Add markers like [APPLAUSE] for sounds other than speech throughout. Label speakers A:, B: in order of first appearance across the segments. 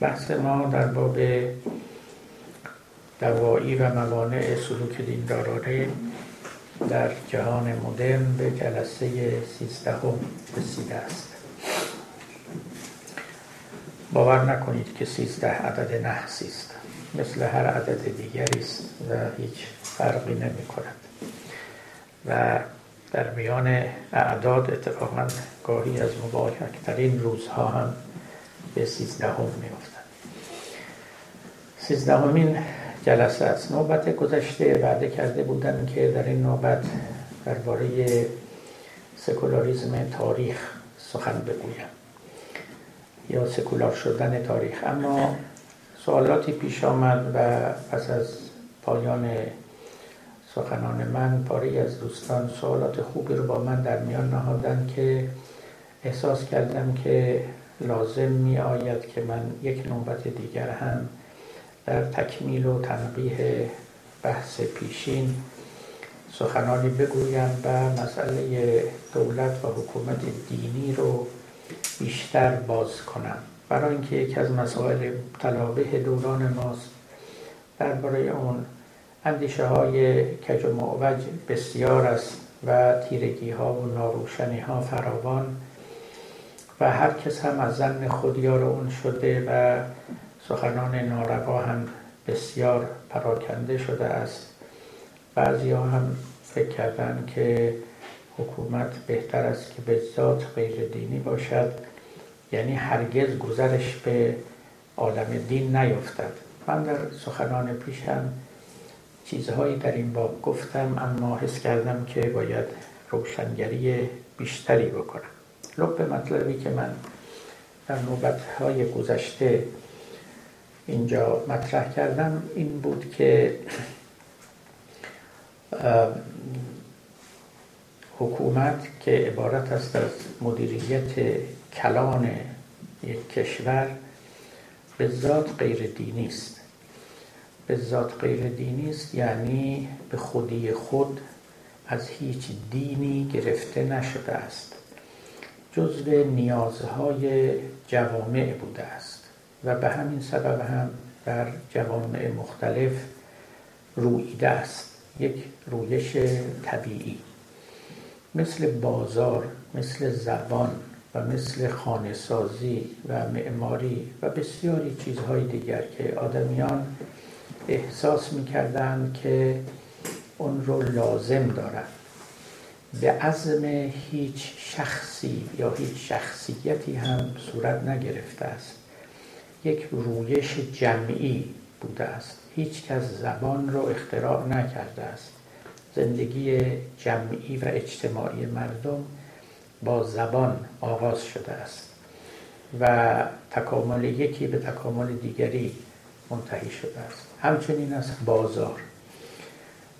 A: بحث ما در باب دوایی و موانع سلوک دیندارانه در جهان مدرن به جلسه سیزدهم رسیده است. باور نکنید که سیزده عدد نحسی است مثل هر عدد دیگری است و هیچ فرقی نمی کند. و در میان اعداد اتفاقا گاهی از مبارکترین روزها هم به سیزدهم می افتند سیزدهمین جلسه است. نوبت گذشته وعده کرده بودم که در این نوبت درباره سکولاریزم تاریخ سخن بگویم یا سکولار شدن تاریخ. اما سوالاتی پیش آمد و پس از پایان سخنان من پاری از دوستان سوالات خوبی رو با من در میان نهادن که احساس کردم که لازم می آید که من یک نوبت دیگر هم در تکمیل و تنقیح بحث پیشین سخنانی بگویم و مسئله دولت و حکومت دینی رو بیشتر باز کنم. برای اینکه یکی از مسائل طلابه دوران ماست درباره اون اندیشه های کج و معوج بسیار است و تیرگی ها و ناروشنی ها فراوان و هر کس هم از زن خودیار اون شده و سخنان ناروا هم بسیار پراکنده شده است. بعضی ها هم فکر کردن که حکومت بهتر است که به ذات غیر دینی باشد. یعنی هرگز گذرش به عالم دین نیفتد. من در سخنان پیشم چیزهایی در این باب گفتم اما حس کردم که باید روشنگری بیشتری بکنم. لب مطلبی که من در نوبتهای گذشته اینجا مطرح کردم این بود که حکومت که عبارت است از مدیریت کلان یک کشور به ذات غیر دینی است. به ذات غیر دینی است یعنی به خودی خود از هیچ دینی گرفته نشده است. جزو نیازهای جوامع بوده است. و به همین سبب هم در جوامع مختلف رویده است. یک رویش طبیعی. مثل بازار مثل زبان و مثل خانه سازی و معماری و بسیاری چیزهای دیگر که آدمیان احساس می‌کردند که اون رو لازم دارند. به عزم هیچ شخصی یا هیچ شخصیتی هم صورت نگرفته است. یک رویش جمعی بوده است. هیچ کس زبان رو اختراع نکرده است. زندگی جمعی و اجتماعی مردم با زبان آغاز شده است و تکامل یکی به تکامل دیگری منتهی شده است. همچنین است بازار.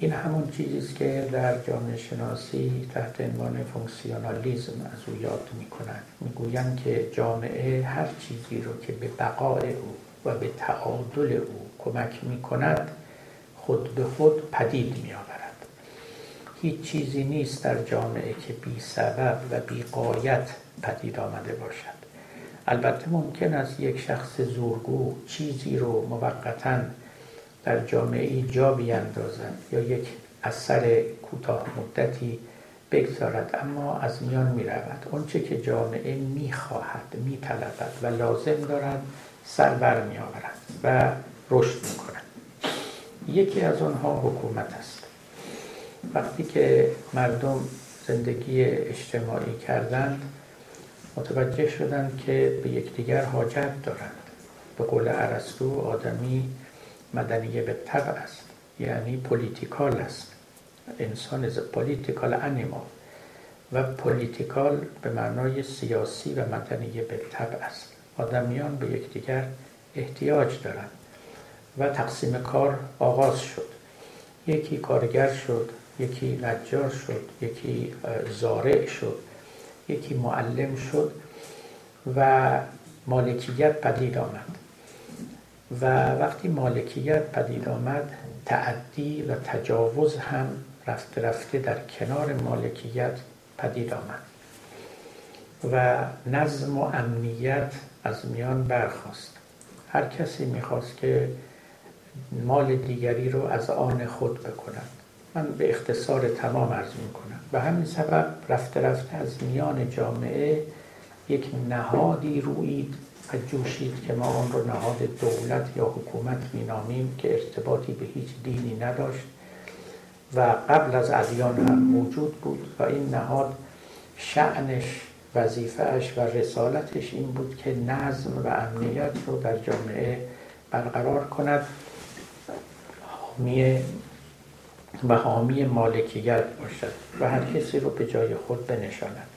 A: این همون چیزی که در جامعه شناسی تحت عنوان فونکسیونالیزم از او یاد می‌کنند. می‌گویند که جامعه هر چیزی رو که به بقای او و به تعادل او کمک می‌کند خود به خود پدید میآورد. هیچ چیزی نیست در جامعه که بی سبب و بی قایت پدید آمده باشد. البته ممکن است یک شخص زورگو چیزی رو موقتا در جامعه جا بیاندازد یا یک اثر کوتاه مدتی بگذارد اما از میان می رود اونچه که جامعه می خواهد می طلبد و لازم دارد سر بر می آورد و رشد می کند یکی از آنها حکومت است. وقتی که مردم زندگی اجتماعی کردند متوجه شدند که به یکدیگر حاجت دارند. به قول ارسطو آدمی مدنی بالطبع است. یعنی political است. انسان از political animal و political به معنای سیاسی و مدنی بالطبع است. آدمیان به یکدیگر احتیاج دارند. و تقسیم کار آغاز شد. یکی کارگر شد یکی نجار شد یکی زارع شد یکی معلم شد و مالکیت پدید آمد. و وقتی مالکیت پدید آمد تعدی و تجاوز هم رفته رفته در کنار مالکیت پدید آمد و نظم و امنیت از میان برخواست هر کسی می‌خواست که مال دیگری رو از آن خود بکنند من به اختصار تمام عرض می‌کنم. به همین سبب رفته رفته از میان جامعه یک نهادی روید و جوشید که ما آن رو نهاد دولت یا حکومت مینامیم که ارتباطی به هیچ دینی نداشت و قبل از ادیان هم موجود بود و این نهاد شعنش وظیفهش و رسالتش این بود که نظم و امنیت رو در جامعه برقرار کند. حامی و حامی مالکیت باشد و هر کسی رو به جای خود بنشاند.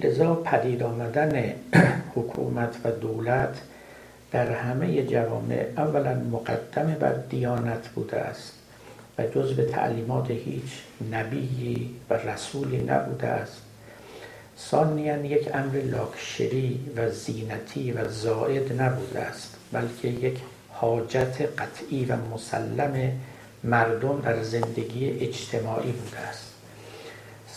A: لذا پدید آمدن حکومت و دولت در همه جوامع اولا مقدم بر دیانت بوده است و جز به تعلیمات هیچ نبیی و رسولی نبوده است. ثانیا یک امر لاکشری و زینتی و زائد نبوده است بلکه یک حاجت قطعی و مسلم مردم در زندگی اجتماعی بوده است.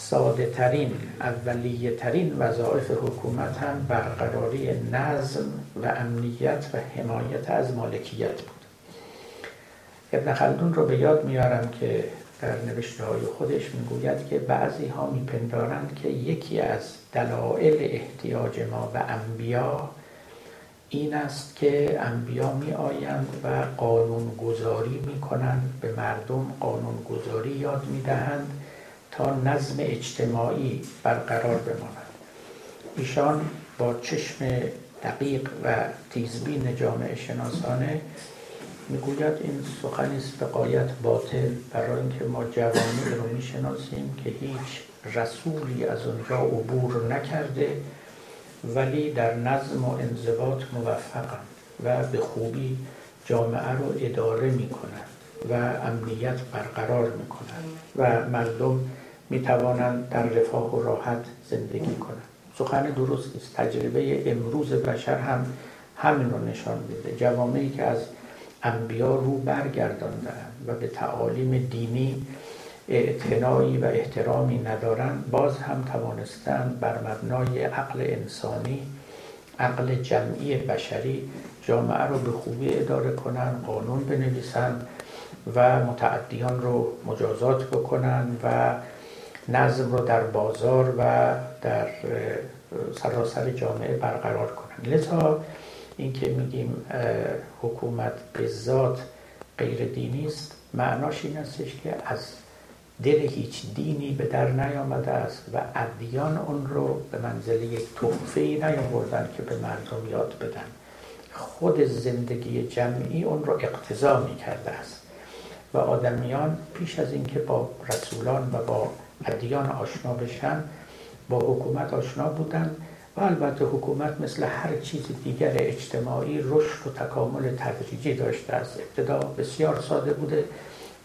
A: ساده ترین اولیه ترین وظایف حکومت هم برقراری نظم و امنیت و حمایت از مالکیت بود. ابن خلدون رو به یاد میارم که در نوشته های خودش می‌گوید که بعضی ها میپندارند که یکی از دلایل احتیاج ما به انبیا این است که انبیا می آیند و قانون گذاری می کنند به مردم قانون گذاری یاد می دهند نظم اجتماعی برقرار بماند. ایشان با چشم دقیق و تیزبین جامعه شناسانه می‌گوید این سخنی است به قایت باطل برای اینکه ما جوانی رو می‌شناسیم که هیچ رسولی از اونجا عبور نکرده ولی در نظم و انضباط موفقند و به خوبی جامعه رو اداره می‌کنند و امنیت برقرار می‌کنند و مردم می‌توانند در رفاه و راحت زندگی کنند. سخن درست است تجربه امروز بشر هم همین رو نشان میده. جوامعی که از انبیا رو برگرداندن و به تعالیم دینی اعتنایی و احترامی ندارند باز هم توانستند بر مبنای عقل انسانی عقل جمعی بشری جامعه رو به خوبی اداره کنند قانون بنویسند و متعدیان رو مجازات بکنن و نظم رو در بازار و در سراسر جامعه برقرار کنند لذا اینکه میگیم حکومت به ذات غیر دینی است معناش این استش که از دل هیچ دینی به در نیامده است و ادیان اون رو به منزله یک تحفه نیاوردن که به مردم یاد بدن. خود زندگی جمعی اون رو اقتضا می کرده است. و آدمیان پیش از اینکه با رسولان و با ادیان آشنا بشن با حکومت آشنا بودن و البته حکومت مثل هر چیز دیگر اجتماعی رشد و تکامل تدریجی داشته است. ابتدا بسیار ساده بوده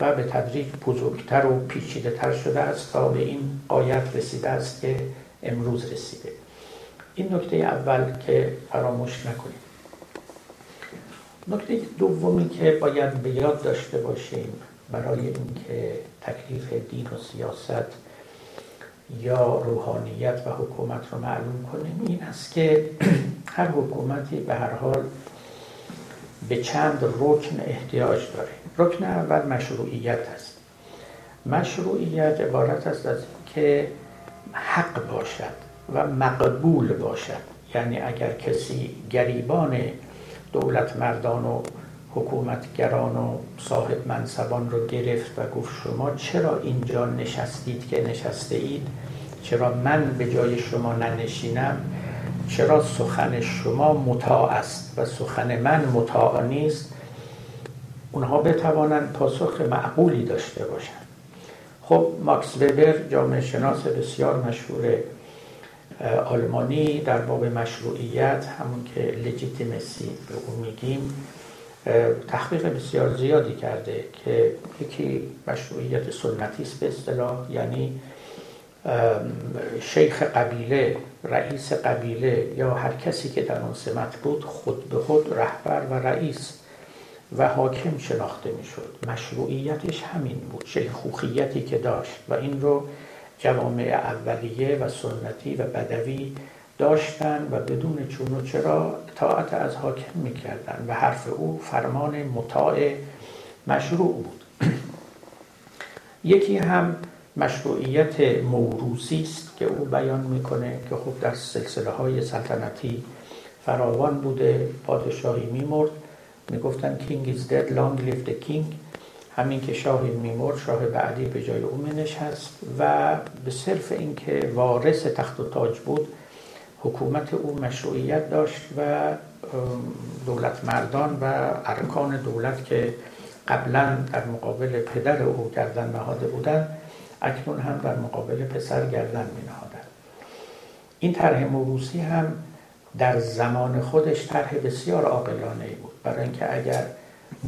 A: و به تدریج بزرگتر و پیچیده تر شده است تا به این قایت رسیده است که امروز رسیده. این نکته اول که فراموش نکنیم نکته دومی که باید به یاد داشته باشیم برای اینکه تکلیف دین و سیاست یا روحانیت و حکومت رو معلوم کنیم. این است که [CLEARS THROAT] هر حکومتی به هر حال به چند رکن احتیاج داره. رکن اول مشروعیت است. مشروعیت عبارت است از که حق باشد و مقبول باشد. یعنی اگر کسی گریبان دولت مردان و حکومتگران و صاحب منصبان رو گرفت و گفت شما چرا اینجا نشستید که نشسته اید؟ چرا من به جای شما ننشینم چرا سخن شما مطاع است و سخن من مطاع نیست؟ اونها بتوانند پاسخ معقولی داشته باشند. خب ماکس وبر جامعه شناس بسیار مشهور آلمانی در باب مشروعیت همون که لجیتیمسی به اون میگیم تحقیق بسیار زیادی کرده که یکی مشروعیت سنتی است به اصطلاح یعنی شیخ قبیله رئیس قبیله یا هر کسی که در آن سمت بود خود به خود رهبر و رئیس و حاکم شناخته می‌شد. مشروعیتش همین بود. شیخوخیتی که داشت و این رو جوامع اولیه و سنتی و بدوی داشتن و بدون چون و چرا اطاعت از حاکم می‌کردن و حرف او فرمان مطاع مشروع بود. [CLEARS THROAT] یکی هم مشروعیت موروسی است که او بیان می‌کنه که خب در سلسله های سلطنتی فراوان بوده پادشاهی میمرد. می‌گفتن کینگ is dead long live the king. همین که شاهی میمرد شاه بعدی به جای او نشست و به صرف اینکه وارث تخت و تاج بود حکومت او مشروعیت داشت و دولت مردان و ارکان دولت که قبلا در مقابل پدر او گردن نهاده بودند اکنون هم در مقابل پسر گردن می نهادن. این طرح موروسی هم در زمان خودش طرح بسیار عاقلانه بود برای اینکه اگر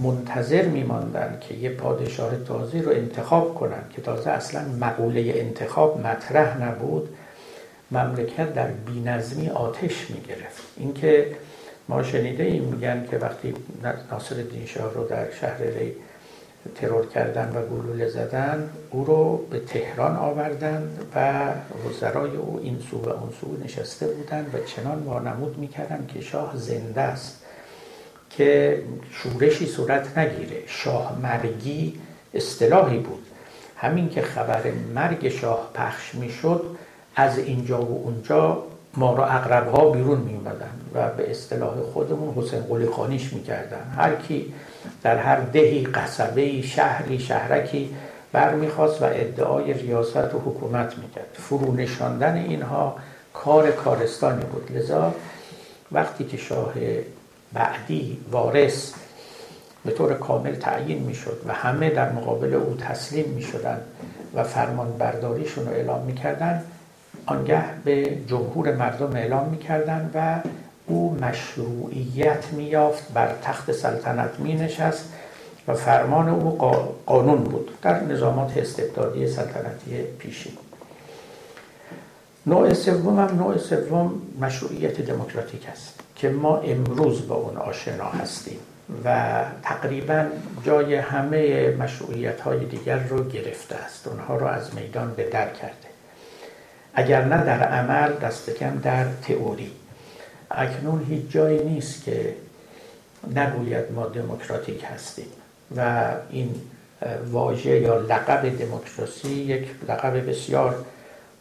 A: منتظر میماندن که یه پادشاه تازه رو انتخاب کنن که تازه اصلا مقوله انتخاب مطرح نبود مملکت در بینظمی آتش می‌گرفت اینکه ما شنیده ایم میگن که وقتی ناصر الدین شاه رو در شهر ری ترور کردن و گلوله زدن او رو به تهران آوردن و وزرای او این سو و اون سو نشسته بودند و چنان وانمود می‌کردن که شاه زنده است که شورشی صورت نگیره. شاه مرگی اصطلاحی بود. همین که خبر مرگ شاه پخش می‌شد از اینجا و اونجا ما را اقرب ها بیرون می و به اصطلاح خودمون حسین قلی خانیش می‌کردن. هر کی در هر دهی قصبه شهری شهرکی برمیخواست و ادعای ریاست و حکومت می‌کرد. فرو نشاندن اینها کار کارستانی بود. لذا وقتی که شاه بعدی وارث به طور کامل تعیین می‌شد و همه در مقابل او تسلیم می‌شدند و فرمان برداریشون رو اعلام می‌کردن آنگه به جمهور مردم اعلام می‌کردن و او مشروعیت میافت بر تخت سلطنت می نشست و فرمان او قانون بود در نظامات استبدادی سلطنتی پیشین. نوع سوم هم نوع سوم مشروعیت دموکراتیک است که ما امروز با اون آشنا هستیم و تقریبا جای همه مشروعیت های دیگر رو گرفته است. اونها رو از میدان به در کرده. اگر نه در عمل دست کم در تئوری. اکنون هیچ جایی نیست که نگوید ما دموکراتیک هستیم و این واژه یا لقب دموکراسی یک لقب بسیار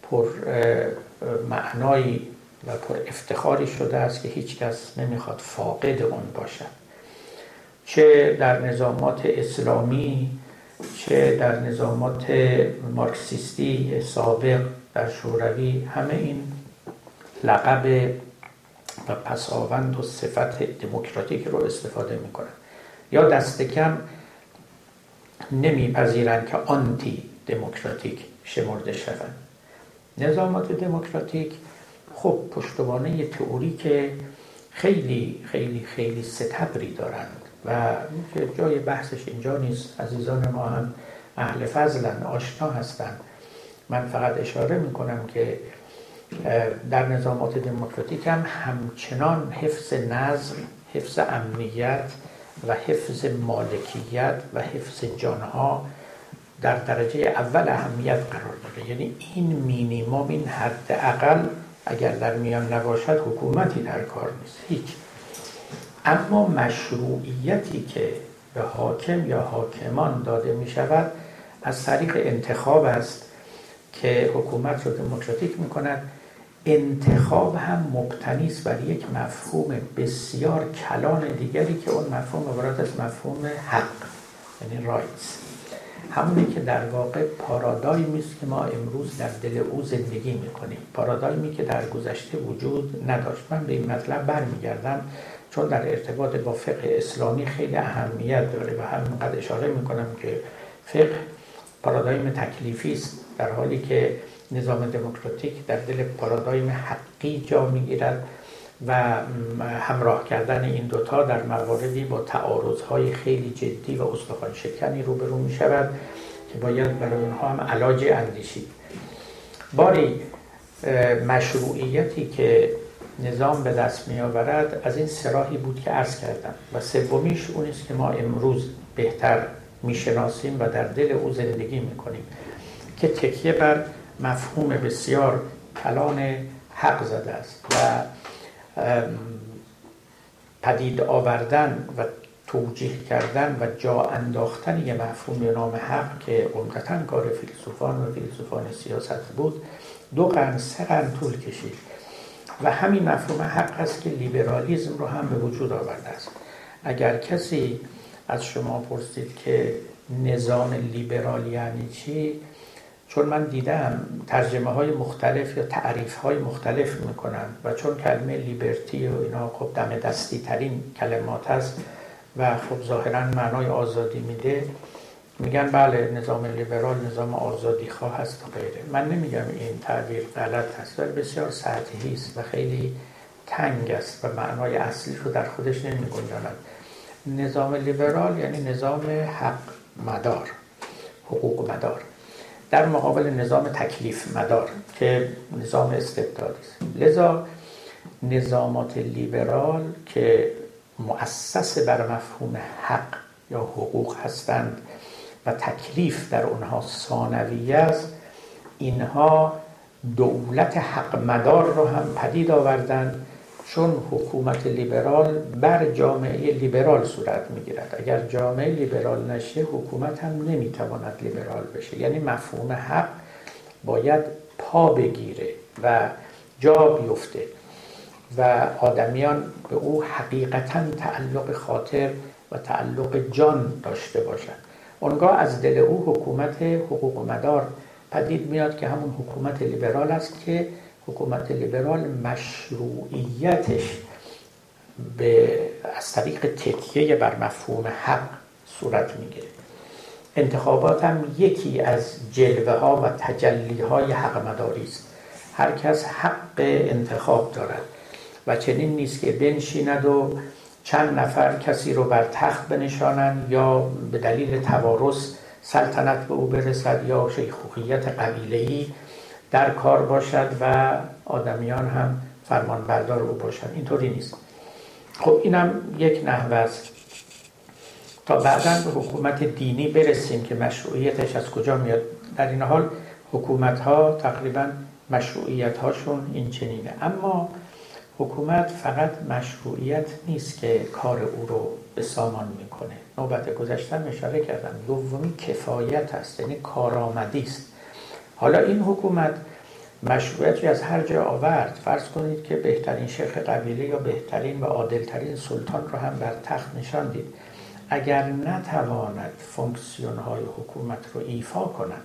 A: پر معنایی و پر افتخاری شده است که هیچ کس نمی‌خواد فاقد اون باشد. چه در نظامات اسلامی چه در نظامات مارکسیستی سابق در شوروی همه این لقب و پساوند و صفت دموکراتیک رو استفاده می‌کنن یا دست کم نمیپذیرند که آنتی دموکراتیک شمرده شوند. نظامات دموکراتیک خب پشتوانه تئوری که خیلی خیلی خیلی ستبری دارند و جای بحثش اینجا نیست. عزیزان ما هم اهل فضلن آشنا هستند من فقط اشاره می‌کنم که در نظامات دموکراتیک هم همچنان حفظ نظم حفظ امنیت و حفظ مالکیت و حفظ جانها در درجه اول اهمیت قرار داره یعنی این مینیموم این حد اقل اگر در میان نباشد حکومتی در کار نیست. هیچ. اما مشروعیتی که به حاکم یا حاکمان داده می شود از طریق انتخاب است که حکومت رو دموکراتیک می کند انتخاب هم مبتنی است بر یک مفهوم بسیار کلان دیگری که اون مفهوم عبارت از مفهوم حق یعنی رایتس همونی که در واقع پارادایمی است که ما امروز در دل او زندگی می‌کنیم. پارادایمی که در گذشته وجود نداشت. من به این مطلب برمیگردم چون در ارتباط با فقه اسلامی خیلی اهمیت داره و همینقدر اشاره می‌کنم که فقه پارادایم تکلیفی است در حالی که نظام دموکراتیک در دل پارادایم حقی جا می‌گیرد و همراه کردن این دوتا در مواردی با تعارضهای خیلی جدی و استخوان شکنی روبرو می شود که باید برای اونها هم علاج اندیشید باری مشروعیتی که نظام به دست می آورد از این سراحی بود که عرض کردم و سومیش اون است که ما امروز بهتر می‌شناسیم و در دل او زندگی می‌کنیم که تکیه بر مفهوم بسیار کلان حق زده است و پدید آوردن و توجیه کردن و جا انداختن یه مفهوم به نام حق که عمدتا کار فیلسوفان و فیلسوفان سیاست بود دو قرن سه قرن طول کشید. و همین مفهوم حق است که لیبرالیزم رو هم به وجود آورده است. اگر کسی از شما پرسید که نظام لیبرال یعنی چی چون من دیدم ترجمه های مختلف یا تعریف های مختلف می‌کنن و چون کلمه لیبرتی و اینا خب دم دستی ترین کلمات هست و خب ظاهرا معنای آزادی میده میگن بله نظام لیبرال نظام آزادی خواه هست و غیره. من نمیگم این تعبیر غلط هست ولی بسیار سطحی است و خیلی تنگ است و معنای اصلی رو در خودش نمی نظام لیبرال یعنی نظام حق مدار حقوق مدار. در مقابل نظام تکلیف مدار که نظام استبدادی است. لذا نظامات لیبرال که مؤسس بر مفهوم حق یا حقوق هستند و تکلیف در اونها ثانوی است اینها دولت حق مدار رو هم پدید آوردند چون حکومت لیبرال بر جامعه لیبرال صورت می‌گیرد. اگر جامعه لیبرال نشه حکومت هم نمی‌تواند لیبرال بشه. یعنی مفهوم حق باید پا بگیره و جا بیفته و آدمیان به او حقیقتا تعلق خاطر و تعلق جان داشته باشند. اونگاه از دل او حکومت حقوق مدار پدید میاد که همون حکومت لیبرال است که حکومت لیبرال مشروعیتش به از طریق تکیه بر مفهوم حق صورت می‌گیره. انتخابات هم یکی از جلوه ها و تجلی های حق مداری است. هر کس حق انتخاب دارد و چنین نیست که بنشیند و چند نفر کسی رو بر تخت بنشانند یا به دلیل توارث سلطنت به او برسد یا شیخوخیت قبیله‌ای در کار باشد و آدمیان هم فرمان بردار او باشد اینطوری نیست. خب اینم یک نحوه است. تا بعدا به حکومت دینی برسیم که مشروعیتش از کجا میاد؟ در این حال حکومت ها تقریبا مشروعیت هاشون این چنینه. اما حکومت فقط مشروعیت نیست که کار او رو به سامان می‌کنه. نوبت گذشتن اشاره کردم. دومی کفایت است یعنی کارآمدی است. حالا این حکومت مشروعیتی از هر جا آورد فرض کنید که بهترین شیخ قبیله یا بهترین و عادلترین سلطان رو هم بر تخت نشان دید. اگر نتواند فونکسیون های حکومت رو ایفا کند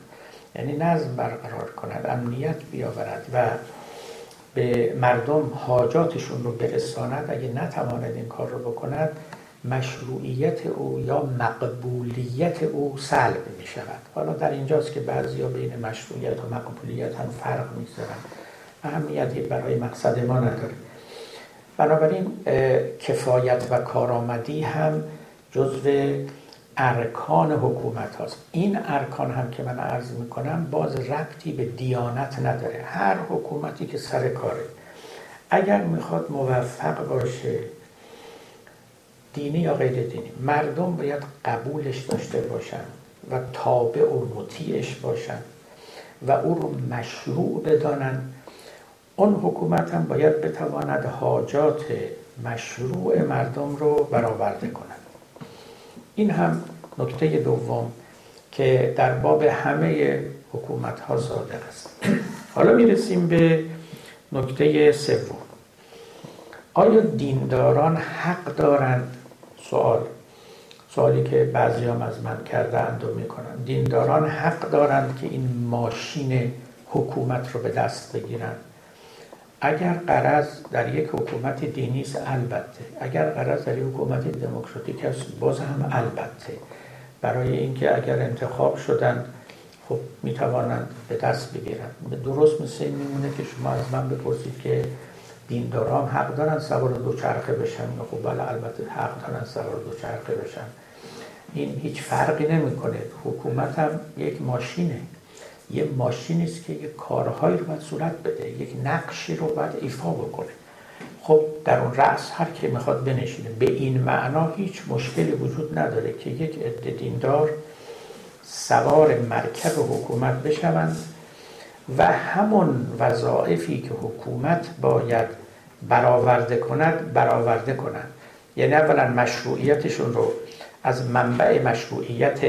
A: یعنی نظم برقرار کند امنیت بیاورد و به مردم حاجاتشون رو برساند اگه نتواند این کار رو بکند مشروعیت او یا مقبولیت او سلب می شود حالا در اینجاست که بعضی ها بین مشروعیت و مقبولیت هم فرق می اهمیتی برای مقصد ما نداره. بنابراین کفایت و کارآمدی هم جزو ارکان حکومت هاست. این ارکان هم که من عرض می کنم باز ربطی به دیانت نداره. هر حکومتی که سر کاره اگر می‌خواد موفق باشه دینی یا غیر دینی. مردم باید قبولش داشته باشن و تابع و مطیعش باشن و او رو مشروع بدانن. اون حکومت هم باید بتواند حاجات مشروع مردم رو برآورده کنند این هم نکته دوم که در باب همه حکومت ها صادق است. حالا می‌رسیم به نکته سوم. آیا دینداران حق دارند سوال. سوالی که بعضی هم از من کردند و می‌کنن. دینداران حق دارند که این ماشین حکومت رو به دست بگیرن. اگر قرض در یک حکومت دینی است البته. اگر قرض در یک حکومت دموکراتیک است باز هم البته. برای اینکه اگر انتخاب شدن خب می‌توانند به دست بگیرن. درست مثل این میمونه که شما از من بپرسید که دینداران حق دارن سوار دو چرخه بشن خب بله البته حق دارن سوار دو چرخه بشن. این هیچ فرقی نمی‌کنه. حکومت هم یک ماشینه. یه ماشینی است که یک کارهایی رو باید صورت بده. یک نقشی رو باید ایفا بکنه. خب در اون رأس هر کی می‌خواد بنشینه. به این معنا هیچ مشکلی وجود نداره که یک عده دیندار سوار مرکب حکومت بشوند و همون وظایفی که حکومت باید برآورده کند برآورده کنند یعنی اولا مشروعیتشون رو از منبع مشروعیت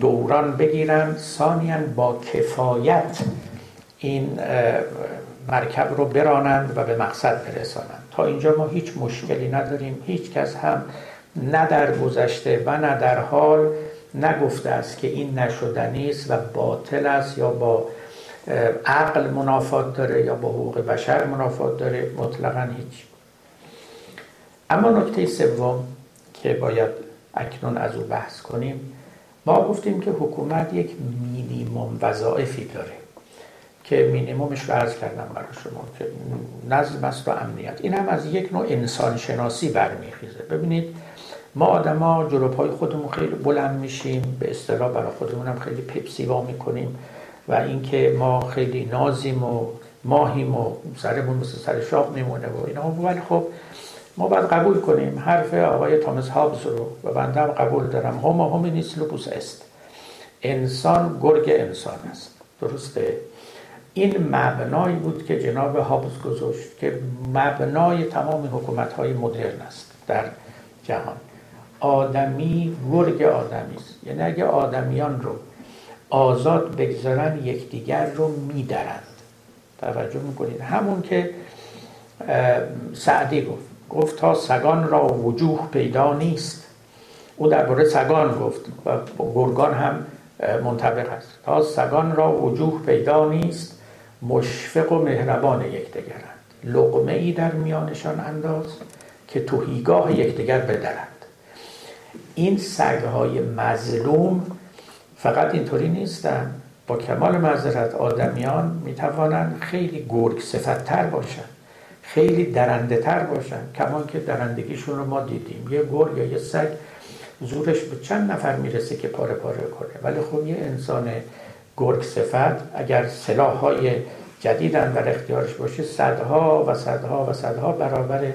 A: دوران بگیرن ثانیا با کفایت این مرکب رو برانند و به مقصد برسانند. تا اینجا ما هیچ مشکلی نداریم هیچ کس هم نه در گذشته و نه در حال نگفته است که این نشدنی است و باطل است یا با عقل منافات داره یا با حقوق بشر منافات داره؟ مطلقا هیچ. اما نکته سوم که باید اکنون از او بحث کنیم ما گفتیم که حکومت یک مینیموم وظایفی داره که مینیمومش رو عرض کردم برای شما که نظم است و امنیت. این هم از یک نوع انسان شناسی برمیخیزه. ببینید ما آدما جلو پای خودمون خیلی بلند میشیم به اصطلاح برای خودمون خیلی پپسی وا می‌کنیم. و اینکه ما خیلی نازیم و ماهیم و سرمون مثل سر شاق میمونه و اینا. ولی خب ما باید قبول کنیم. حرف آقای تامس هابز رو و بنده هم قبول دارم. هومو هومینیس لوپوس است. انسان گرگ انسان است. درسته؟ این مبنایی بود که جناب هابز گذاشت که مبنای تمام حکومت های مدرن است در جهان. آدمی گرگ آدمی است. یعنی اگه آدمیان رو آزاد بگذارن یکدیگر رو میدرند توجه می‌کنید. همون که سعدی گفت. گفت تا سگان را وجوه پیدا نیست. او درباره سگان گفت و گرگان هم منطبق است. تا سگان را وجوه پیدا نیست مشفق و مهربان یکدیگرند. لقمه ای در میانشان انداز که توهیگاه یکدیگر بدرند. این سگهای مظلوم فقط اینطوری نیستن. با کمال معذرت آدمیان می‌توانند خیلی گرگ صفتتر باشن. خیلی درنده تر باشن. کمان که درندگیشون رو ما دیدیم. یه گرگ یا یه سگ زورش به چند نفر می‌رسه که پاره پاره کنه. ولی خب یه انسان گرگ صفت اگر سلاح های جدیدن در اختیارش باشه صدها و صدها و صدها برابر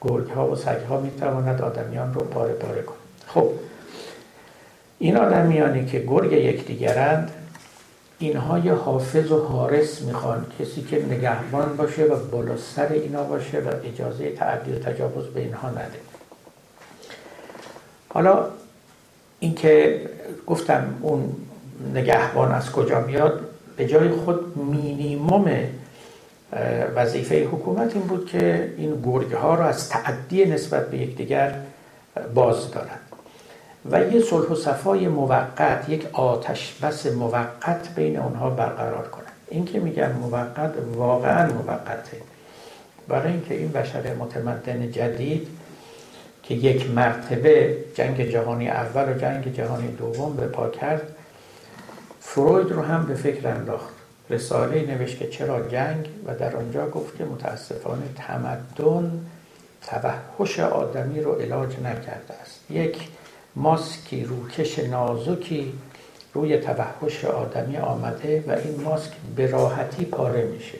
A: گرگ ها و سگ ها می‌تواند آدمیان رو پاره پاره کنه. خب این آدمیانی که گرگ یکدیگرند اینها یه حافظ و حارس می‌خوان کسی که نگهبان باشه و بالا سر اینا باشه و اجازه تعدی و تجاوز به اینها نده. حالا اینکه گفتم اون نگهبان از کجا میاد به جای خود مینیموم وظیفه حکومت این بود که این گرگ ها رو از تعدی نسبت به یکدیگر باز دارند و یه صلح و صفای موقت یک آتش بس موقت بین اونها برقرار کنند این که میگن موقت واقعا موقته. برای اینکه این بشر متمدن جدید که یک مرتبه جنگ جهانی اول و جنگ جهانی دوم به پا کرد فروید رو هم به فکر انداخت. رساله نوشت که چرا جنگ؟ و در آنجا گفت که متاسفانه تمدن توحش آدمی رو علاج نکرده است. یک ماسکی روکش نازکی. روی توحش آدمی آمده و این ماسک به راحتی پاره میشه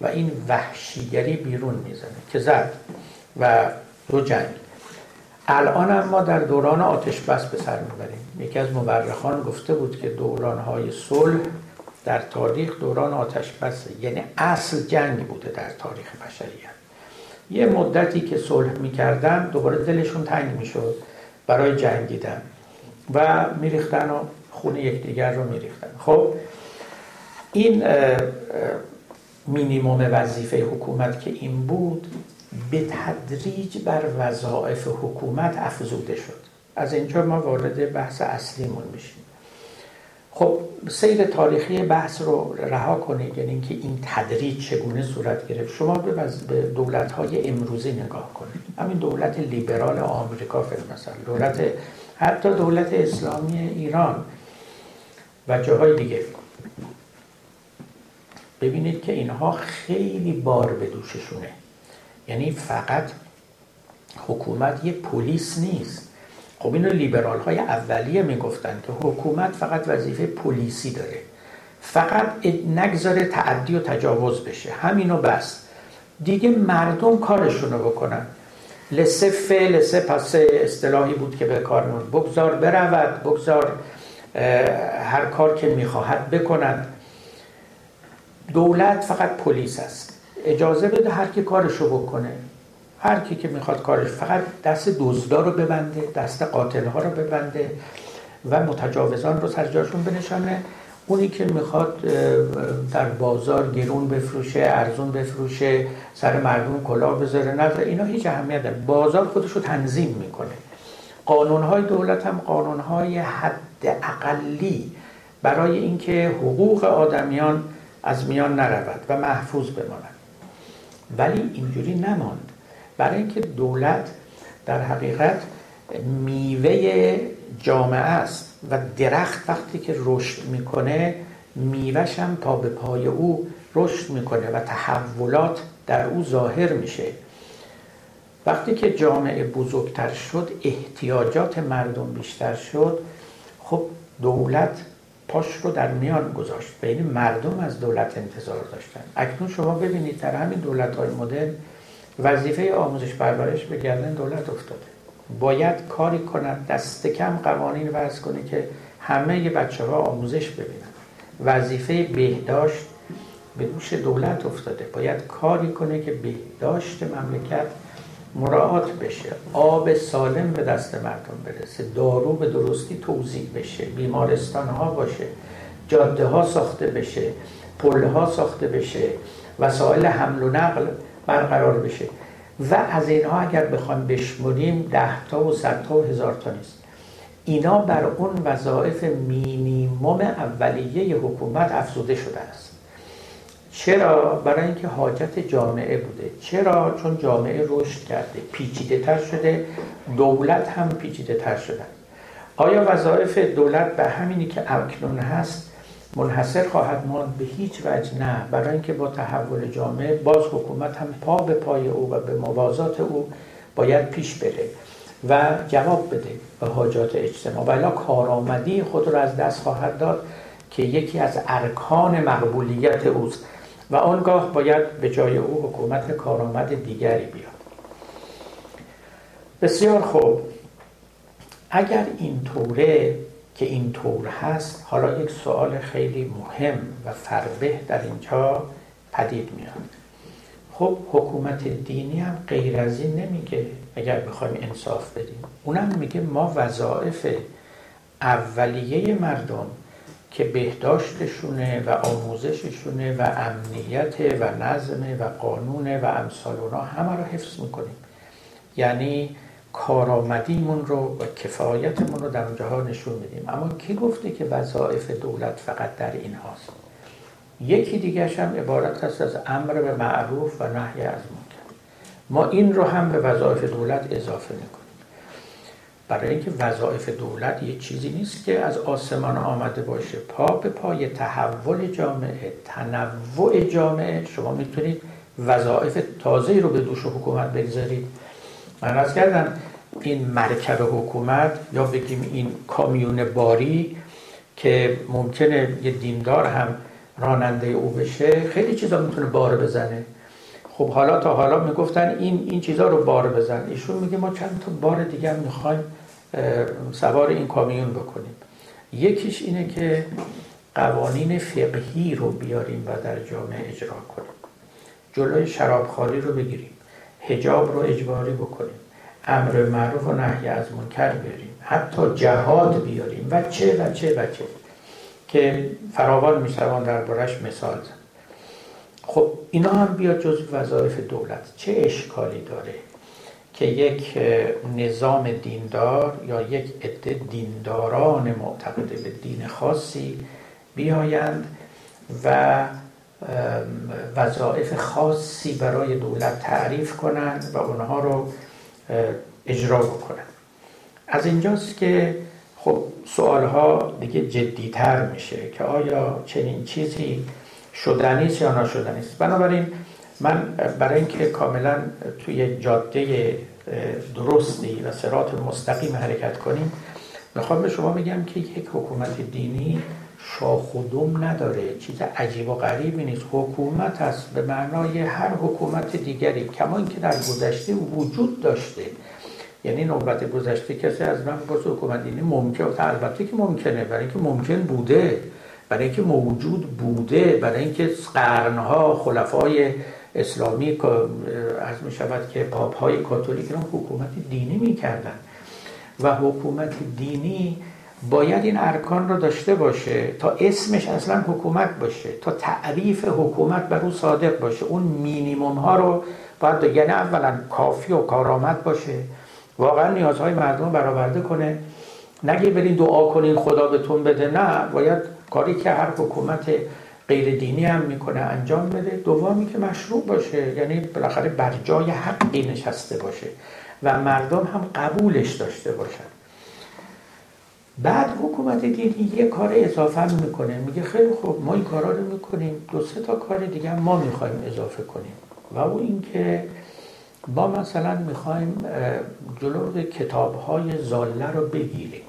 A: و این وحشیگری بیرون می‌زنه که زد و دو جنگ. الان هم ما در دوران آتش بس به سر می‌بریم. یکی از مورخان گفته بود که دورانهای صلح در تاریخ دوران آتش بسه یعنی اصل جنگ بوده در تاریخ بشریت. یه مدتی که صلح می‌کردن دوباره دلشون تنگ می‌شد. برای جنگیدن و میریختن و خون یکدیگر رو میریختن. خب این مینیموم وظیفه حکومت که این بود به تدریج بر وظایف حکومت افزوده شد. از اینجا ما وارد بحث اصلیمون میشیم. خب سیر تاریخی بحث رو رها کنید. یعنی اینکه این تدریج چگونه صورت گرفت. شما به دولت های امروزی نگاه کنید. همین دولت لیبرال آمریکا مثلا دولت حتی دولت اسلامی ایران و جاهای دیگه. ببینید که اینها خیلی بار به دوششونه. یعنی فقط حکومت یه پلیس نیست. خب اینو لیبرال های اولیه می‌گفتن که حکومت فقط وظیفه پلیسی داره. فقط نگذاره تعدی و تجاوز بشه. همینو بس. دیگه مردم کارشون رو بکنن. لسه ف لسه پس اصطلاحی بود که به کار نون بگذار برود بگذار هر کار که می‌خواهد بکند. دولت فقط پلیس است. اجازه بده هر کی کارشو بکنه. هر کی که می‌خواد کارش فقط دست دزدا رو ببنده دست قاتل ها رو ببنده و متجاوزان رو سر جاشون بنشانه. اونی که می‌خواد در بازار گرون بفروشه ارزون بفروشه سر مردم کلاه بذاره نظر اینا هیچ اهمیت داره بازار خودش رو تنظیم می‌کنه. قانونهای دولت هم قانونهای حد اقلی برای اینکه حقوق آدمیان از میان نرود و محفوظ بماند. ولی اینجوری نماند. برای اینکه دولت در حقیقت میوه جامعه است و درخت وقتی که رشد می‌کنه میوهش هم پا به پای او رشد می‌کنه و تحولات در او ظاهر میشه. وقتی که جامعه بزرگتر شد احتیاجات مردم بیشتر شد خب دولت پاش رو در میان گذاشت. و این مردم از دولت انتظار داشتن. اکنون شما ببینید در همین دولت های مدرن وظیفه آموزش پرورش به گردن دولت افتاده. باید کاری کنند دست کم قوانین وضع کنه که همه بچه ها آموزش ببینن. وظیفه بهداشت به دوش دولت افتاده. باید کاری کنه که بهداشت مملکت مراعات بشه آب سالم به دست مردم برسه دارو به درستی توضیح بشه بیمارستان ها باشه جاده ها ساخته بشه پل ها ساخته بشه وسایل حمل و نقل برقرار بشه. و از اینها اگر بخوایم بشمریم ده تا و صد تا و هزار تا نیست. اینا بر اون وظایف مینیموم اولیه حکومت افزوده شده است. چرا؟ برای اینکه حاجت جامعه بوده. چرا؟ چون جامعه رشد کرده. پیچیده تر شده. دولت هم پیچیده تر شده. آیا وظایف دولت به همینی که اکنون هست منحصر خواهد ماند به هیچ وجه نه. برای اینکه با تحول جامعه باز حکومت هم پا به پای او و به موازات او باید پیش بره و جواب بده به حاجات اجتماع. ولی کارآمدی خود را از دست خواهد داد که یکی از ارکان مقبولیت اوست و آنگاه باید به جای او حکومت کارآمد دیگری بیاد. بسیار خوب. اگر این طوره که این طور هست حالا یک سوال خیلی مهم و فربه در اینجا پدید میاد. خب حکومت دینی هم غیر از این نمیگه اگر بخوایم انصاف بدیم. اونم میگه ما وظایف اولیه مردم که بهداشتشونه و آموزششونه و امنیت و نظم و قانون و امثال اونا همه رو حفظ می‌کنیم. یعنی کارآمدیمون رو و کفایتمون رو در اونجاها نشون میدیم. اما کی گفته که وظایف دولت فقط در این هاست؟ یکی دیگه هم عبارت هست از امر به معروف و نهی از منکر. ما این رو هم به وظایف دولت اضافه می‌کنیم. برای اینکه وظایف دولت یه چیزی نیست که از آسمان آمده باشه. پا به پای تحول جامعه تنوع جامعه شما می‌تونید وظایف تازه رو به دوش حکومت بگذارید. من از کردم این مرکب حکومت یا بگیم این کامیون باری که ممکنه یه دیندار هم راننده او بشه خیلی چیزا می‌تونه بار بزنه. خب حالا تا حالا می‌گفتن این این چیزا رو بار بزن. ایشون میگه ما چند تا بار دیگه می‌خوایم سوار این کامیون بکنیم. یکیش اینه که قوانین فقهی رو بیاریم و در جامعه اجرا کنیم. جلوی شرابخوری رو بگیریم. هجاب رو اجباری بکنیم امر معروف و نهی از منکر بیاریم حتی جهاد بیاریم و چه و چه و چه. که فراوان میشوان دربارش مثال زن خب اینا هم بیاد جز وظایف دولت. چه اشکالی داره که یک نظام دیندار یا یک عده دینداران معتقد به دین خاصی بیایند و وظایف خاصی برای دولت تعریف کنند و اونها رو اجرا بکنند. از اینجاست که خب سوالها دیگه جدیتر میشه که آیا چنین چیزی شدنیست یا ناشدنیست بنابراین من برای اینکه کاملا توی جاده درستی و سرات مستقیم حرکت کنیم می‌خوام به شما بگم که یک حکومت دینی شاخ و دم نداره چیز عجیب و غریبی نیست. حکومت هست به معنای هر حکومت دیگری کما اینکه در گذشته وجود داشته. یعنی نوبت گذشته کسی از من بس حکومت دینی ممکن البته که ممکنه برای اینکه ممکن بوده برای اینکه موجود بوده برای اینکه قرنها خلفای اسلامی از می شود که پاپ های کاتولیک رو حکومت دینی می‌کردن. و حکومت دینی باید این ارکان رو داشته باشه تا اسمش اصلا حکومت باشه تا تعریف حکومت بر او صادق باشه. اون مینیموم ها رو باید یعنی اولا کافی و کارآمد باشه واقعا نیازهای مردم برآورده کنه. نگه برین دعا کنین خدا بهتون بده. نه باید کاری که هر حکومت غیر دینی هم می‌کنه انجام بده. دومی که مشروع باشه یعنی بالاخره بر جای حقی نشسته باشه و مردم هم قبولش داشته باشن. بعد حکومت دینی یه کار اضافه می‌کنه. میگه خیلی خوب ما این کارا رو می‌کنیم. دو سه تا کار دیگه ما می‌خوایم اضافه کنیم. و او اینکه ما مثلا می‌خوایم جلو کتاب های زاله رو بگیریم.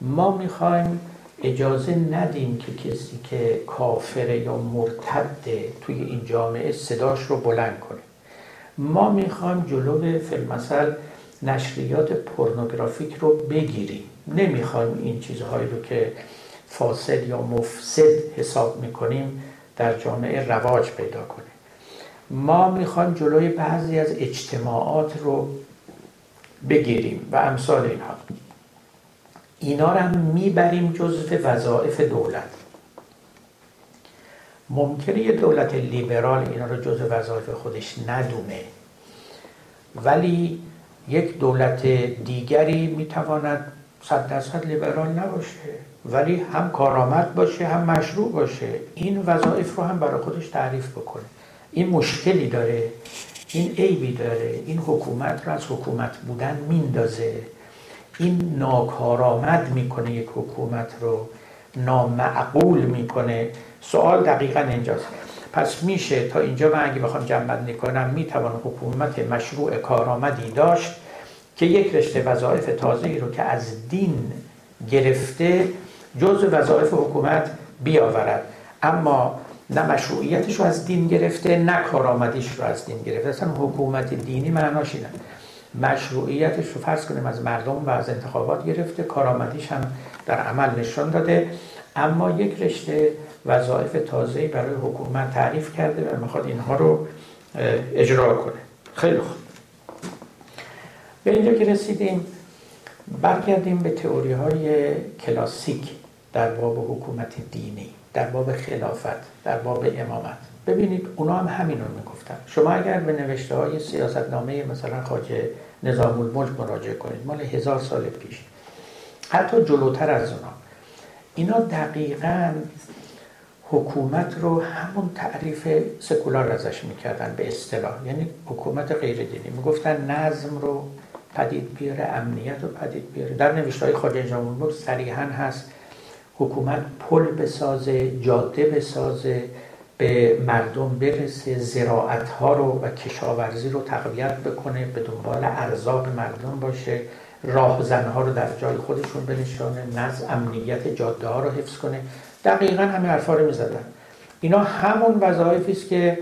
A: ما می‌خوایم اجازه ندیم که کسی که کافره یا مرتده توی این جامعه صداش رو بلند کنه. ما می‌خوایم جلو فیلمسل نشریات پورنوگرافیک رو بگیریم. نمی‌خوایم این چیزهایی رو که فاسد یا مفسد حساب می‌کنیم در جامعه رواج پیدا کنه. ما می‌خوایم جلوی بعضی از اجتماعات رو بگیریم و امثال اینها. اینا رو هم می‌بریم جزو وظایف دولت. ممکنه یه دولت لیبرال اینا رو جزو وظایف خودش ندونه ولی یک دولت دیگری می‌تواند صد درصد لیبرال نباشه. ولی هم کارآمد باشه هم مشروع باشه. این وظایف رو هم برای خودش تعریف بکنه. این مشکلی داره این عیبی داره این حکومت رو از حکومت بودن میندازه. این ناکارآمد می‌کنه یک حکومت رو نامعقول می‌کنه. سوال دقیقا اینجاست. پس میشه تا اینجا من اگه بخوام جمع کنم می‌توان حکومت مشروع کارآمدی داشت که یک رشته وظایف تازه رو که از دین گرفته جز وظایف حکومت بیاورد. اما نه مشروعیتش رو از دین گرفته نه کارآمدیش رو از دین گرفته. اصلا حکومت دینی معناش اینه. مشروعیتش رو فرض کنیم از مردم و از انتخابات گرفته کارآمدیش هم در عمل نشان داده. اما یک رشته وظایف تازه برای حکومت تعریف کرده و می‌خواد اینها رو اجرا کنه. خیلی خوب. به اینجا که رسیدیم برگردیم به تئوری های کلاسیک در باب حکومت دینی در باب خلافت در باب امامت. ببینید اونا هم همین رو می‌گفتن. شما اگر به نوشته های سیاست نامه مثلا خاجه نظام الملک مراجعه کنید مال هزار سال پیش حتی جلوتر از اونا اینا دقیقا حکومت رو همون تعریف سکولار ازش می‌کردن به اصطلاح. یعنی حکومت غیر دینی می‌گفتن نظم رو پدید بیاره امنیت رو پدید بیاره. در نوشته های خاجه نظام الملک صریحا هست حکومت پل بسازه جاده بسازه به مردم برسه زراعت ها رو و کشاورزی رو تقویت بکنه به دنبال ارزاق مردم باشه راهزن ها رو در جای خودشون بنشانه نظم امنیت جاده ها رو حفظ کنه. دقیقا همه حرفا رو می‌زدن. اینا همون وظایفی است که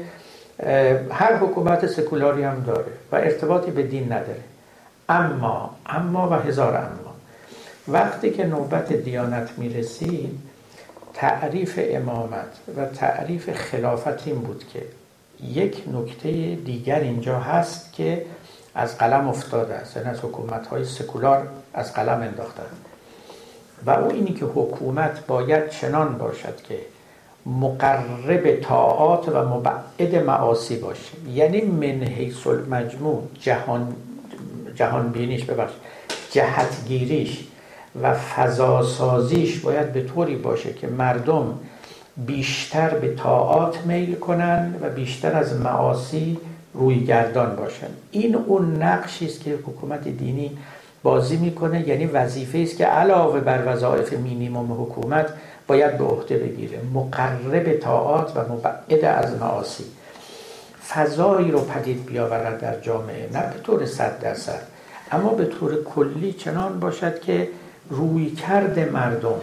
A: هر حکومت سکولاری هم داره و ارتباطی به دین نداره. اما اما و هزار اما. وقتی که نوبت دیانت می‌رسید تعریف امامت و تعریف خلافت این بود که یک نکته دیگر اینجا هست که از قلم افتاده است. یعنی از حکومت های سکولار از قلم انداختن و او اینی که حکومت باید چنان باشد که مقرب طاعات و مبعد معاصی باشه. یعنی من حیث المجموع جهان جهان بینیش ببخش جهتگیریش و فضاسازیش باید به طوری باشه که مردم بیشتر به طاعات میل کنن و بیشتر از معاصی روی گردان باشن. این اون نقشی است که حکومت دینی بازی می‌کنه یعنی وظیفه است که علاوه بر وظایف مینیموم حکومت باید به عهده بگیره. مقرب طاعات و مبعد از معاصی. فضایی رو پدید بیاورد در جامعه نه به طور صد درصد اما به طور کلی چنان باشد که روی کرد مردم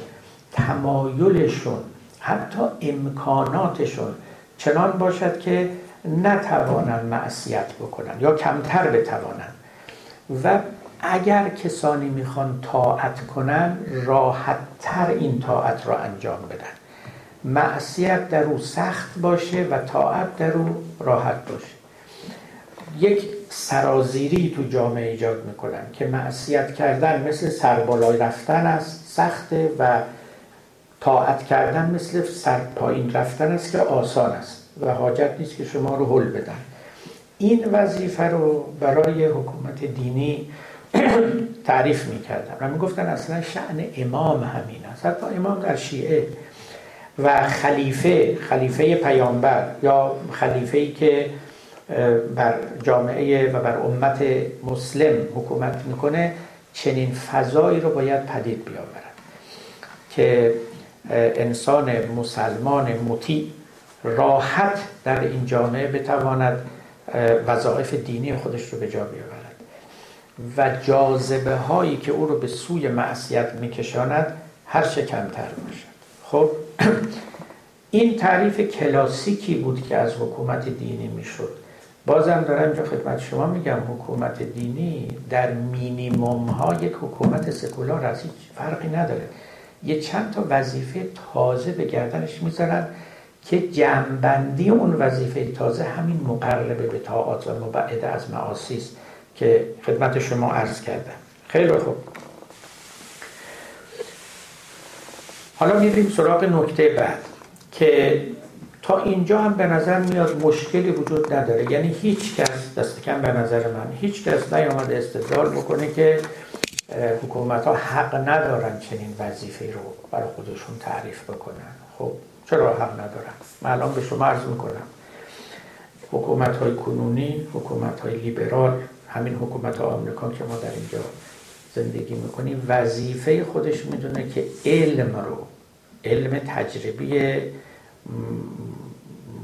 A: تمایلشون حتی امکاناتشون چنان باشد که نتوانند معصیت بکنن یا کمتر بتوانند. و اگر کسانی می‌خوان طاعت کنن راحتتر این طاعت را انجام بدن. معصیت در او سخت باشه و طاعت در او راحت باشه. یک سرازیری تو جامعه ایجاد می‌کنن که معصیت کردن مثل سربالای رفتن است سخته و طاعت کردن مثل سر پایین رفتن است که آسان است و حاجت نیست که شما رو حل بدن. این وظیفه رو برای حکومت دینی [CLEARS THROAT] تعریف می‌کردن و می‌گفتن اصلا شعن امام همین است. حتی امام در شیعه و خلیفه خلیفه پیامبر یا خلیفه ای که بر جامعه و بر امت مسلم حکومت می‌کنه چنین فضایی رو باید پدید بیاورد که انسان مسلمان مطیع راحت در این جامعه بتواند وظایف دینی خودش رو به جا بیاورد و جاذبه هایی که او رو به سوی معصیت میکشاند هر چه کمتر باشد. خب؟ [COUGHS] این تعریف کلاسیکی بود که از حکومت دینی می‌شد. بازم دارم اینجا خدمت شما میگم حکومت دینی در مینیموم ها یک حکومت سکولار از هیچ فرقی نداره. یه چند تا وظیفه تازه به گردنش می‌ذارن که جنبندی اون وظیفه تازه همین مقربه به طاعات و مبعده از معاصی که خدمت شما عرض کردم. خیلی خوب. حالا میریم سراغ نکته بعد که تا اینجا هم به نظر میاد مشکلی وجود نداره. یعنی هیچ کس دست کم به نظر من هیچ کس نیامده استدلال بکنه که حکومت ها حق ندارن چنین وظیفه رو برای خودشون تعریف بکنن. خب چرا حق ندارن؟ من الان به شما عرض می‌کنم. حکومت های کنونی حکومت های لیبرال همین حکومت های آمریکا که ما در اینجا زندگی می‌کنیم وظیفه خودش می‌دونه که علم رو علم تجربی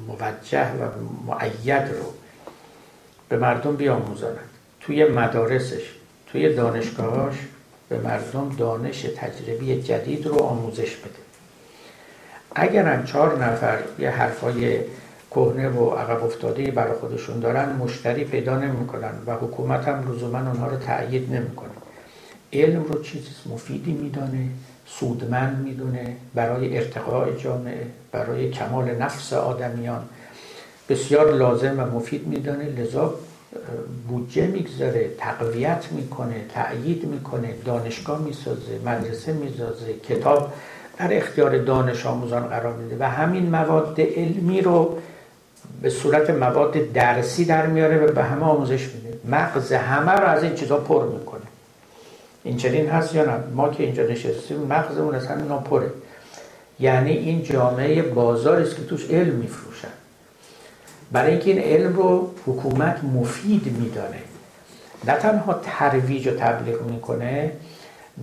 A: موجه و معید رو به مردم بیاموزاند. توی مدارسش توی دانشگاهاش به مردم دانش تجربی جدید رو آموزش بده. اگرم چهار نفر یه حرفای کهنه و عقب افتاده برای خودشون دارن مشتری پیدا نمی‌کنن و حکومت هم لزوما اونها رو تأیید نمی‌کنه. علم رو چیز مفیدی میدانه سودمند می‌دونه برای ارتقاء جامعه برای کمال نفس آدمیان. بسیار لازم و مفید میدانه لذا بودجه می‌گذاره تقویت می‌کنه تأیید می‌کنه دانشگاه می‌سازه مدرسه می‌سازه کتاب در اختیار دانش آموزان قرار میده و همین مواد علمی رو به صورت مواد درسی در میاره و به همه آموزش میده. مغز همه رو از این چیزا پر می‌کنه. این چنین هست یا نه؟ ما که اینجا نشستیم مغزمون از همین پره. یعنی این جامعه بازار است که توش علم میفروشن. برای اینکه این علم رو حکومت مفید میدانه. نه تنها ترویج و تبلیغ می‌کنه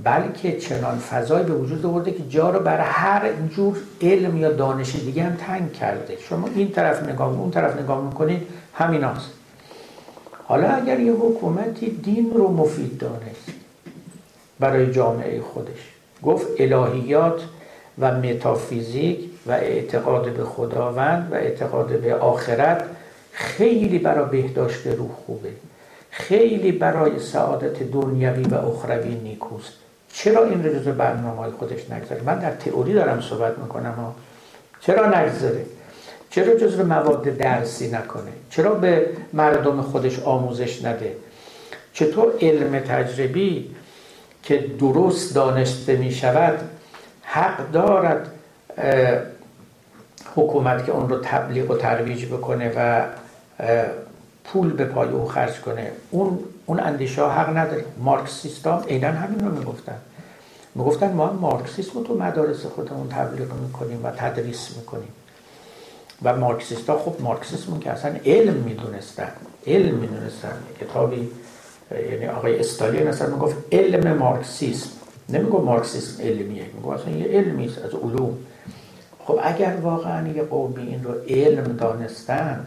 A: بلکه چنان فضایی به وجود آورده که جا رو برای هر جور علم یا دانش دیگه هم تنگ کرده. شما این طرف نگاه اون طرف نگاه می‌کنید همیناست حالا اگر یه حکومتی دین رو مفید دانست برای جامعه خودش. گفت الهیات و متافیزیک و اعتقاد به خداوند و اعتقاد به آخرت خیلی برای بهداشت روح خوبه. خیلی برای سعادت دنیوی و اخروی نیکوست. چرا این رو جزو برنامه های خودش نگذاره؟ من در تئوری دارم صحبت می‌کنم ها. چرا نگذاره؟ چرا جزو مواد درسی نکنه؟ چرا به مردم خودش آموزش نده؟ چطور علم تجربی که درست دانسته می شود حق دارد حکومت که اون رو تبلیغ و ترویج بکنه و پول به پای او خرج کنه. اون اون اندیشه ها حق نداره مارکسیست ها اینا همین رو می‌گفتن. می‌گفتن ما مارکسیسم رو تو مدارس خودمون تبلیغ می‌کنیم و تدریس می‌کنیم. و مارکسیست ها خب مارکسیسم که اصلا علم می‌دونستن. علم می‌دونستن. کتابی یعنی آقای استالین مثلا می‌گفت علم مارکسیسم. نمی‌گفت مارکسیسم علمیه می‌گفت اصلا یه علمی از علوم. خب اگر واقعا یه قومی این رو علم دانستن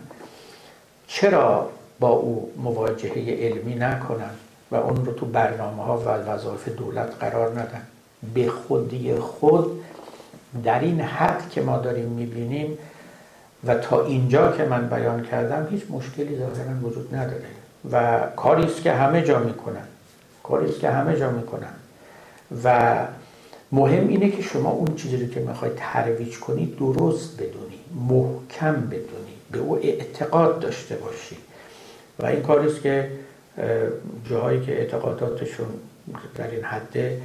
A: چرا با او مواجهه علمی نکنن و اون رو تو برنامه ها و وظایف دولت قرار ندن؟ به خودی خود در این حد که ما داریم می‌بینیم و تا اینجا که من بیان کردم هیچ مشکلی ظاهرا وجود نداره. و کاری است که همه جا می‌کنن. کاری است که همه جا می‌کنن. و مهم اینه که شما اون چیزی رو که می‌خواید ترویج کنید درست بدونی محکم بدونی به او اعتقاد داشته باشی. و این کاریست که جاهایی که اعتقاداتشون در این حده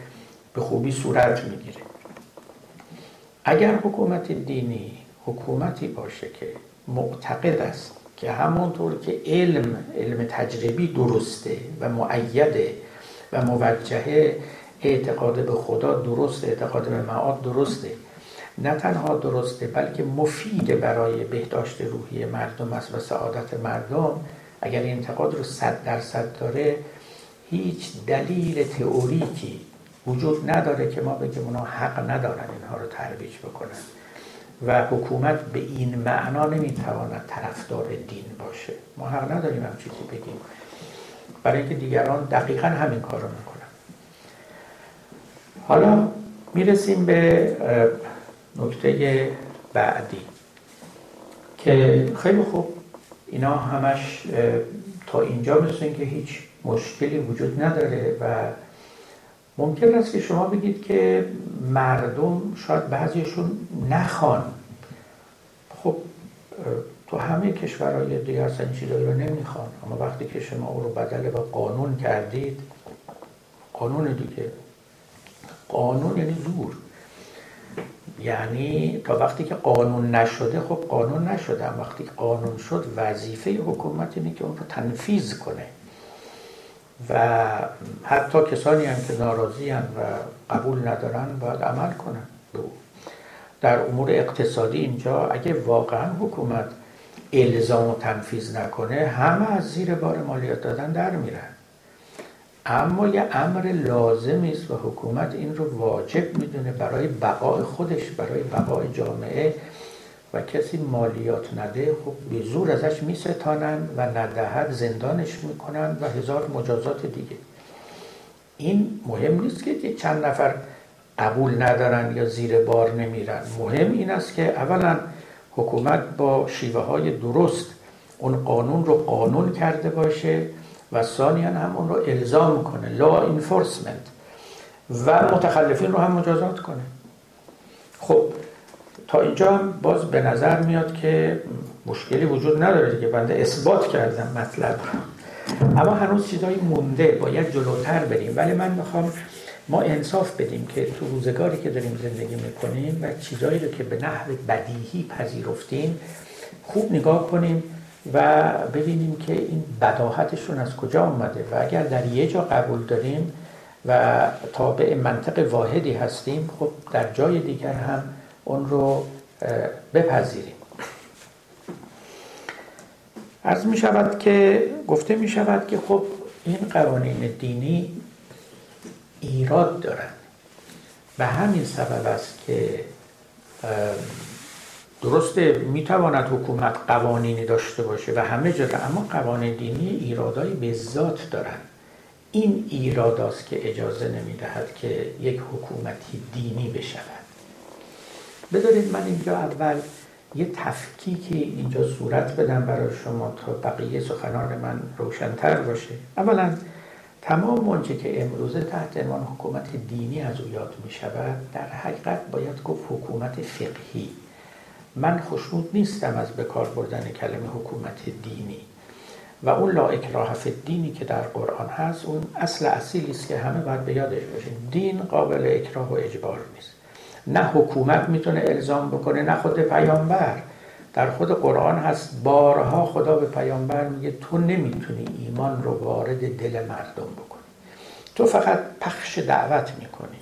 A: به خوبی صورت می‌گیره. اگر حکومت دینی حکومتی باشه که معتقد است که همونطور که علم علم تجربی درسته و معیده و موجهه اعتقاد به خدا درسته اعتقاد به معاد درسته. نه تنها درسته بلکه مفید برای بهداشت روحی مردم است و سعادت مردم. اگر این اعتقاد رو صد درصد داره هیچ دلیل تئوریکی وجود نداره که ما بگیم اونا حق ندارن اینها رو ترویج بکنن. و حکومت به این معنا نمی‌تواند طرفدار دین باشه. ما حق نداریم هم چیزی بگیم. برای اینکه دیگران دقیقا همین کار رو می‌کنن. حالا می‌رسیم به نکته بعدی که خیلی خوب اینا همش تا اینجا مثل که هیچ مشکلی وجود نداره و ممکن است که شما بگید که مردم شاید بعضیشون نخوان. خب تو همه کشورهای دیگه اصلا این چیزایی رو نمی‌خوان. اما وقتی که شما او رو بدل با قانون کردید قانون دیگه. قانون یعنی زور. یعنی تا وقتی که قانون نشده خب قانون نشده. وقتی قانون شد وظیفه حکومت اینه که اون رو تنفیذ کنه. و حتی کسانی هم که ناراضی هم و قبول ندارن باید عمل کنن. در امور اقتصادی اینجا اگه واقعا حکومت الزام و تنفیذ نکنه همه از زیر بار مالیات دادن در میرن. اما یه امر لازمی است و حکومت این رو واجب می‌دونه برای بقای خودش برای بقای جامعه و کسی مالیات نده خب به زور ازش میستانن و ندهد زندانش می‌کنن و هزار مجازات دیگه. این مهم نیست که چند نفر قبول ندارن یا زیر بار نمیرن. مهم این است که اولا حکومت با شیوه های درست اون قانون رو قانون کرده باشه و ثانیا هم اون رو الزام کنه لا انفورسمنت و متخلفین رو هم مجازات کنه. خب اینجا هم باز به نظر میاد که مشکلی وجود نداره که بنده اثبات کردم مطلب اما هنوز چیزایی مونده باید جلوتر بریم. ولی من می‌خوام ما انصاف بدیم که تو روزگاری که داریم زندگی می‌کنیم و چیزایی رو که به نحو بدیهی پذیرفتیم خوب نگاه کنیم و ببینیم که این بداهتشون از کجا آمده و اگر در یه جا قبول داریم و تابع منطق واحدی هستیم خب در جای دیگر هم اون رو بپذیریم. از می شود که گفته می شود که خب این قوانین دینی ایراد دارند و همین سبب است که درسته می‌تواند حکومت قوانینی داشته باشه و همه جا اما قوانین دینی ایرادایی به ذات دارند این ایراداست که اجازه نمی‌دهد که یک حکومتی دینی بشود. بذارید من اینجا اول یه تفکیکی اینجا صورت بدم برای شما تا بقیه سخنان من روشنتر باشه. اولا تمام آنچه که امروزه تحت عنوان حکومت دینی از او یاد می شود در حقیقت باید گفت حکومت فقهی. من خوشنود نیستم از بکار بردن کلمه حکومت دینی. و اون لا اکراه دینی که در قرآن هست اون اصل اصیلی است که همه باید به یادش باشیم. دین قابل اکراه و اجبار نیست. نه حکومت می‌تونه الزام بکنه نه خود پیامبر. در خود قرآن هست بارها خدا به پیامبر میگه تو نمی‌تونی ایمان رو وارد دل مردم بکنی. تو فقط پخش دعوت می‌کنی.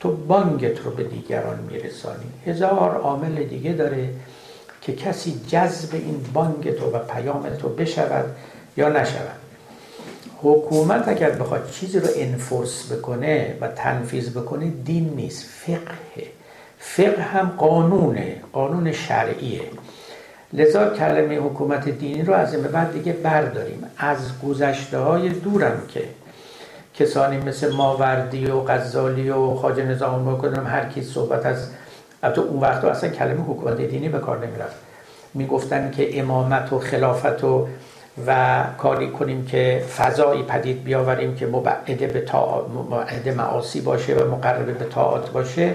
A: تو بانگت رو به دیگران میرسانی. هزار عامل دیگه داره که کسی جذب این بانگ تو و پیام تو بشود یا نشود. حکومت اگر بخواد چیزی رو انفورس بکنه و تنفیذ بکنه دین نیست. فقه فقه هم قانونه قانون شرعیه. لذا کلمه حکومت دینی رو از این به بعد دیگه برداریم. از گذشته های دورم که کسانی مثل ماوردی و غزالی و خاج نظام مکنم هر کی صحبت از البته اون وقت اصلا کلمه حکومت دینی به کار نمی‌رفت. می‌گفتن که امامت و خلافت و و کاری کنیم که فضایی پدید بیاوریم که مبعد به. مبعد معاصی باشه و مقرب به طاعات باشه.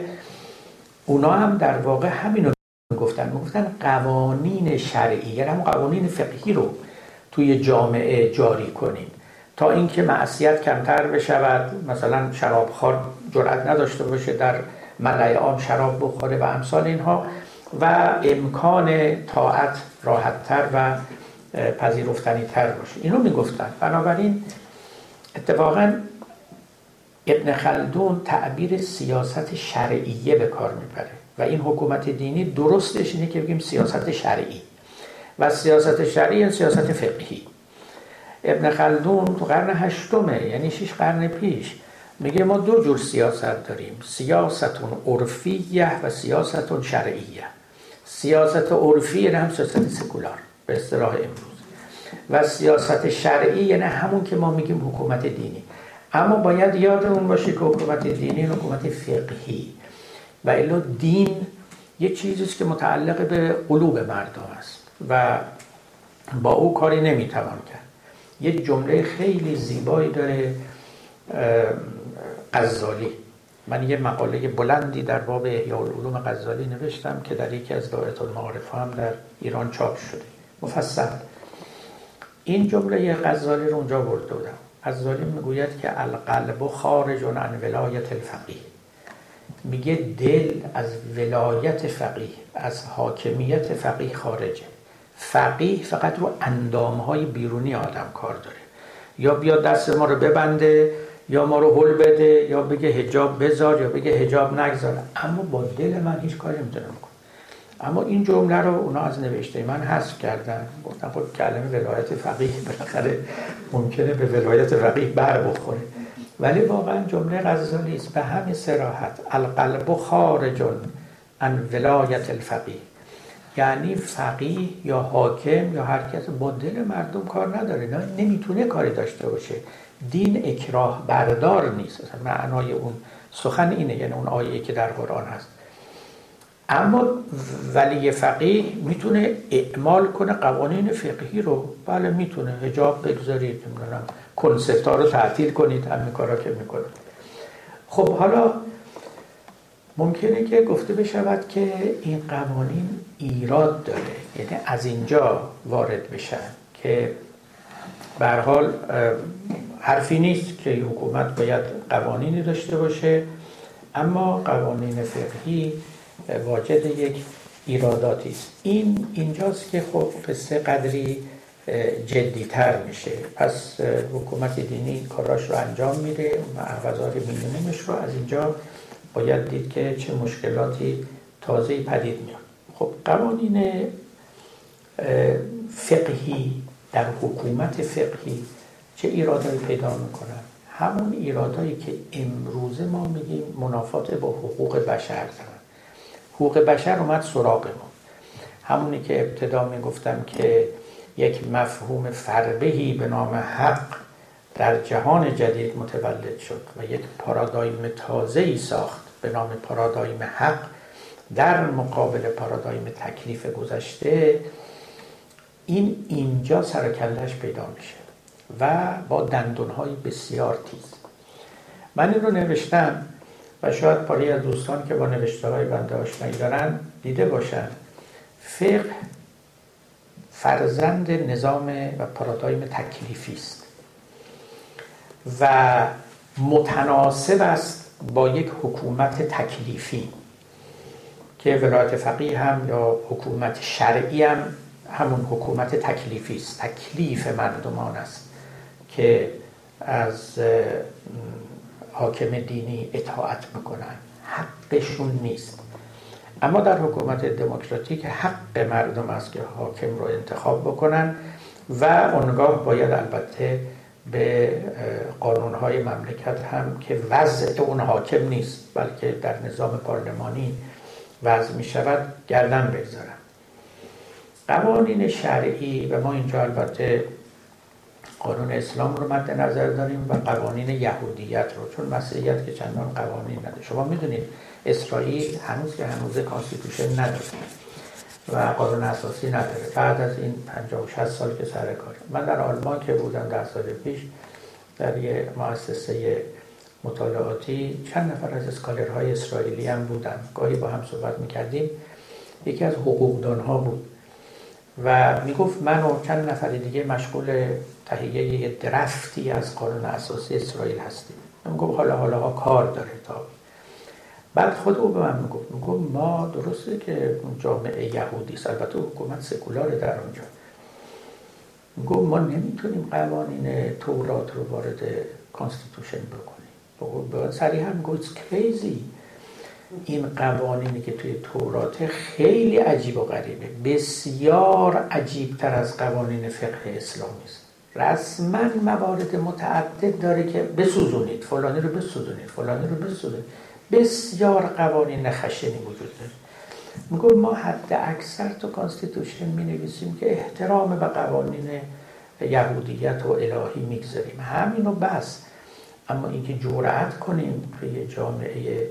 A: اونا هم در واقع همینو می‌گفتن می‌گفتن قوانین شرعی یعنی هم قوانین فقهی رو توی جامعه جاری کنیم. تا اینکه معصیت کمتر بشود مثلا شرابخوار جرأت نداشته باشه در ملعه عام شراب بخوره و امثال اینها. و امکان طاعت راحتتر و پذیرفتنی تر باشه. اینو می‌گفتن. بنابراین اتفاقا ابن خلدون تعبیر سیاست شرعیه به کار می‌بره و این حکومت دینی درستش اینه که بگیم سیاست شرعی. و سیاست شرعی یعنی سیاست فقهی. ابن خلدون تو قرن هشتمه یعنی شش قرن پیش میگه ما دو جور سیاست داریم. سیاست عرفیه و سیاست شرعیه. سیاست عرفی یعنی هم سیاست سکولار. به اصطلاح امروز. و سیاست شرعی یعنی همون که ما میگیم حکومت دینی. اما باید یادمون باشه که حکومت دینی حکومت فقهی. و الا دین یه چیزیست که متعلق به قلوب مردم است و با او کاری نمی‌توان کرد. یه جمله خیلی زیبایی داره غزالی. من یه مقاله بلندی در باب احیاء العلوم غزالی نوشتم که در یکی از دائره المعارف هم در ایران چاپ شده. مفصل. این جمله غزالی رو اونجا برده بودم غزالی می‌گوید که القلب خارج عن ولایت الفقیه. میگه دل از ولایت فقیه از حاکمیت فقیه خارجه. فقیه فقط رو اندامهای بیرونی آدم کار داره. یا بیا دست ما رو ببنده یا ما رو هل بده یا بگه هجاب بذار یا بگه هجاب نگذار. اما با دل من هیچ کاری نمی‌تونه اما این جمله رو اونا از نوشته من حذف کردن. گفتم خب کلمه ولایت فقیه بالاخره ممکنه به ولایت فقیه بر بخوره. ولی واقعا جمله غزالی است به همین سراحت القلب خارج عن ولایت الفقیه. یعنی فقیه یا حاکم یا هر کس با دل مردم کار نداره. نه نمی‌تونه کاری داشته باشه. دین اکراه بردار نیست معنای اون سخن اینه. یعنی اون آیه که در قرآن هست. اما ولی فقیه می‌تونه اعمال کنه قوانین فقهی رو. بله می‌تونه. هجاب بگذارید نمی‌دونم کنسپت ها رو تعطیل کنید همین کارا که می‌کنه. خب حالا ممکنه که گفته بشود که این قوانین ایراد داره. یعنی از اینجا وارد بشن که به حال حرفی نیست که حکومت باید قوانینی داشته باشه. اما قوانین فقهی واجد یک ایراداتی است. این اینجاست که خب قصه قدری جدیتر میشه. پس حکومت دینی کاراش رو انجام میده. احوزار میلیونیمش رو از اینجا باید دید که چه مشکلاتی تازه پدید میاد. خب قوانین فقهی در حکومت فقهی چه ایرادایی پیدا می‌کنن؟ همون ایرادایی که امروزه ما میگیم منافات با حقوق بشر دارن. حقوق بشر اومد سراغ ما. همونی که ابتدا می‌گفتم که یک مفهوم فربهی به نام حق در جهان جدید متولد شد و یک پارادایم تازه ای ساخت به نام پارادایم حق در مقابل پارادایم تکلیف گذشته. این اینجا سرکلش پیدا میشه و با دندونهای بسیار تیز. من این رو نوشتم و شاید پاری از دوستان که با نوشته های بنده آشنایی دارن دیده باشن. فقه فرزند نظام و پارادایم تکلیفی است. و متناسب است با یک حکومت تکلیفی که ولایت فقیه هم یا حکومت شرعی هم همون حکومت تکلیفی است. تکلیف مردمان است که از حاکم دینی اطاعت می‌کنن. حقشون نیست. اما در حکومت دموکراتیک حق مردم است که حاکم رو انتخاب بکنن و اونگاه باید البته به قانونهای مملکت هم که وضع اون حاکم نیست بلکه در نظام پارلمانی وضع می شود گردن بگذارن. قوانین شرعی و ما اینجا البته قانون اسلام رو مد نظر داریم و قوانین یهودیت رو چون مسیحیت که چندان قوانین نداره. شما می‌دونید اسرائیل هنوز که هنوز constitution نداره و قانون اساسی نداره. بعد از این 50 و 60 سال که سر کار. من در آلمان که بودم در سال پیش در یه مؤسسه مطالعاتی چند نفر از اسکالرهای اسرائیلی هم بودن. گاهی با هم صحبت می‌کردیم. یکی از ها بود. و می‌گفت من و چند نفر دیگه مشغول تهیه یه درفتی از قانون اساسی اسرائیل هستیم. می‌گفت حالا حالا کار داره تا. بعد خود او به من می‌گفت می‌گفت ما درسته که جامعه یهودی است. البته حکومت سکولاره در اونجا. می‌گفت ما نمی‌تونیم قوانین تورات رو وارد constitution بکنیم. سریع هم گفت crazy این قوانینی که توی تورات خیلی عجیب و غریبه. بسیار عجیبتر از قوانین فقه اسلامی است. رسما موارد متعدد داره که بسوزونید فلانی رو بسوزونید فلانی رو بسوزونید. بسیار قوانین خشنی وجود داره. میگه ما حد اکثر تو constitution می نویسیم که احترام به قوانین یهودیت و الهی می‌گذاریم. همینو بس. اما اینکه جرأت کنیم توی جامعه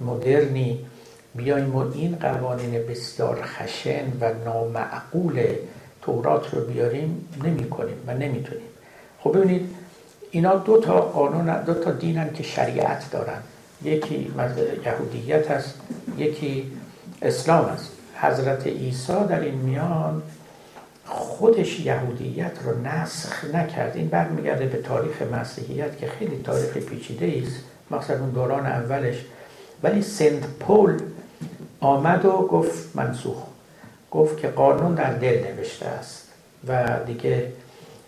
A: مدرنی بیایم و این قوانین بسیار خشن و نامعقول تورات رو بیاریم نمی کنیم و نمی‌تونیم. خب ببینید اینا دو تا قانون دو تا دینن که شریعت دارن. یکی یهودیت است یکی اسلام است. حضرت عیسی در این میان خودش یهودیت رو نسخ نکرد. این برمیگرده به تاریخ مسیحیت که خیلی تاریخ پیچیده است. مقصد اون دوران اولش. ولی سنت پول آمد و گفت منسوخ. گفت که قانون در دل نوشته است و دیگه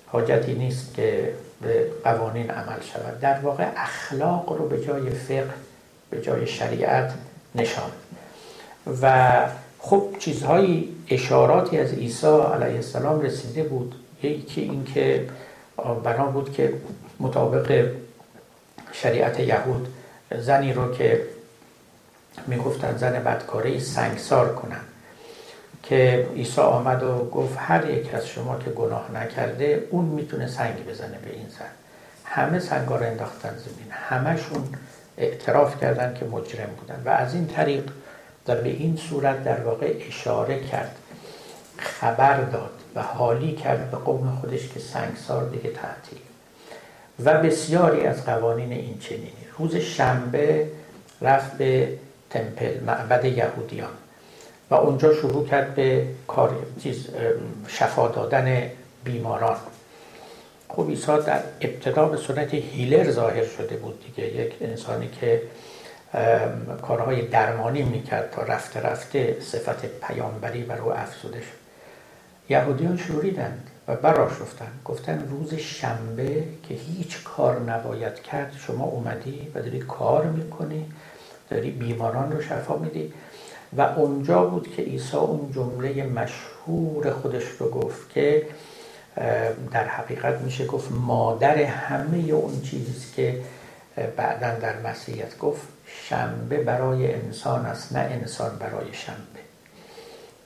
A: حاجتی نیست که به قوانین عمل شود. در واقع اخلاق رو به جای فقه به جای شریعت نشان. و خب چیزهایی اشاراتی از عیسی علیه السلام رسیده بود. یکی اینکه بنا بود که مطابق شریعت یهود زنی رو که می‌گفتن زن بدکاره سنگسار کنن. که عیسی آمد و گفت هر یک از شما که گناه نکرده اون می‌تونه سنگ بزنه به این زن. همه سنگا رو انداختن زمین. همشون اعتراف کردن که مجرم بودن. و از این طریق و به این صورت در واقع اشاره کرد خبر داد و حالی کرد به قوم خودش که سنگسار دیگه تعطیل. و بسیاری از قوانین این چنینی. روز شنبه رفت به تمپل معبد یهودیان. و اونجا شروع کرد به کار چیز شفا دادن بیماران. خب عیسی در ابتدا به صورت هیلر ظاهر شده بود دیگه. یک انسانی که کارهای درمانی می‌کرد تا رفته رفته صفت پیامبری بر او افزوده شد. یهودیان شوریدند و براشفتند گفتن روز شنبه که هیچ کار نباید کرد شما اومدی و داری کار می‌کنی داری بیماران رو شفا میدی. و اونجا بود که عیسی اون جمله مشهور خودش رو گفت که در حقیقت میشه گفت مادر همه اون چیزی که بعدا در مسیحیت گفت شنبه برای انسان است نه انسان برای شنبه.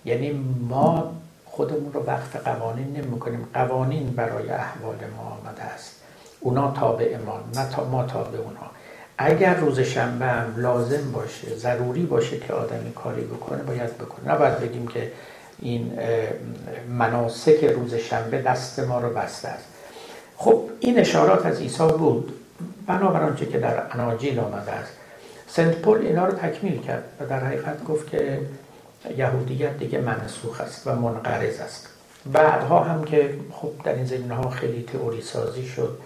A: یعنی ما خودمون رو وقف قوانین نمی کنیم. قوانین برای احوال ما آمده است. اونا تابع ما نه ما تابع اونا. اگر روز شنبه هم لازم باشه ضروری باشه که آدمی کاری بکنه باید بکنه. نباید بگیم که این مناسک روز شنبه دست ما رو بسته است. خب این اشارات از عیسی بود. بنابر آنچه که در اناجیل آمده است. سنت پول اینا رو تکمیل کرد و در حقیقت گفت که یهودیت دیگه منسوخ است و منقرض است. بعدها هم که خب در این زمینه ها خیلی تئوری سازی شد.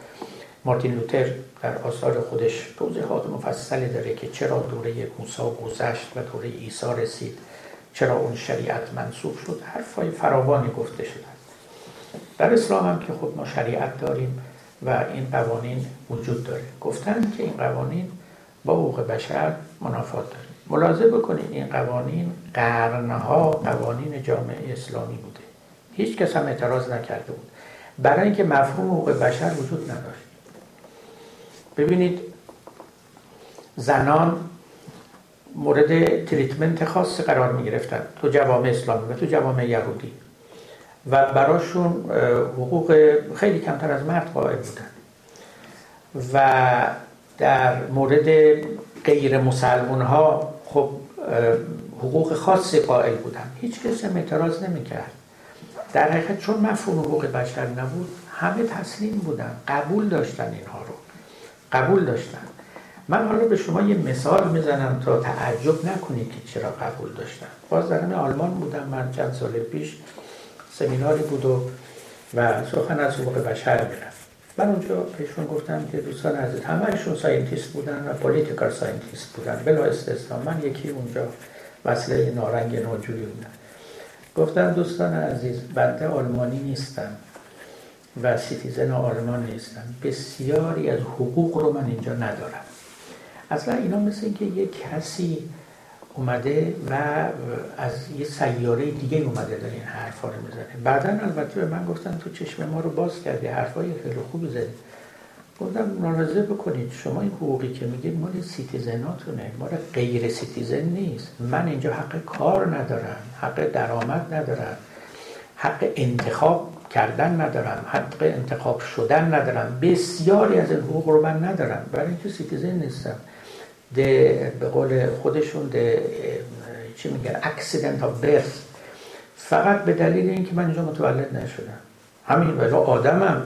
A: مارتین لوتر در آثار خودش توضیحات مفصلی داره که چرا دوره موسی گذشت و دوره عیسی رسید چرا اون شریعت منصوب شد. حرفای فراوانی گفته شده. در اسلام هم که خب ما شریعت داریم و این قوانین وجود داره. گفتن که این قوانین با حقوق بشر منافات داره. ملاحظه بکنید این قوانین قرنها قوانین جامعه اسلامی بوده. هیچ کس هم اعتراض نکرده بود. برای اینکه مفهوم حقوق بشر وجود نداشت. ببینید زنان مورد تریتمنت خاص قرار می گرفتن تو جوامع اسلامی و تو جوامع یهودی. و براشون حقوق خیلی کمتر از مرد قائل بودن. و در مورد غیر مسلمون ها خب حقوق خاصی قائل بودن. هیچ کسی اعتراض نمی‌کرد. در حقیقت چون مفهوم حقوق بشر نبود همه تسلیم بودن قبول داشتن اینها رو. قبول داشتن من حالا به شما یه مثال می‌زنم تا تعجب نکنید که چرا قبول داشتن باز در آلمان بودم من چند سال پیش سمیناری بود و و سخن از حقوق بشر می‌رفت. من اونجا بهشون گفتم که دوستان عزیز همهشون scientist بودن و political scientist بودن. بلا استثنا من یکی اونجا وصله ناهمرنگ ناجوری بودم گفتم دوستان عزیز بنده آلمانی نیستم. و citizen آلمان نیستم بسیاری از حقوق رو من اینجا ندارم. اصلا اینا مثل اینکه یک کسی اومده و از یه سیاره دیگه اومده داره این حرفا رو می‌زنه. بعدا البته به من گفتن تو چشم ما رو باز کردی حرفای خیلی خوبی زدی. گفتم ملاحظه بکنید شما این حقوقی که میگید مال citizen اتونه مال غیر citizen نیست. من اینجا حق کار ندارم حق درآمد ندارم حق انتخاب کردن ندارم حق انتخاب شدن ندارم بسیاری از این حقوق رو من ندارم. برای اینکه citizen نیستم. the به قول خودشون the چی میگن؟ accident of birth فقط به دلیل اینکه من اینجا متولد نشدم. همین ولی آدمم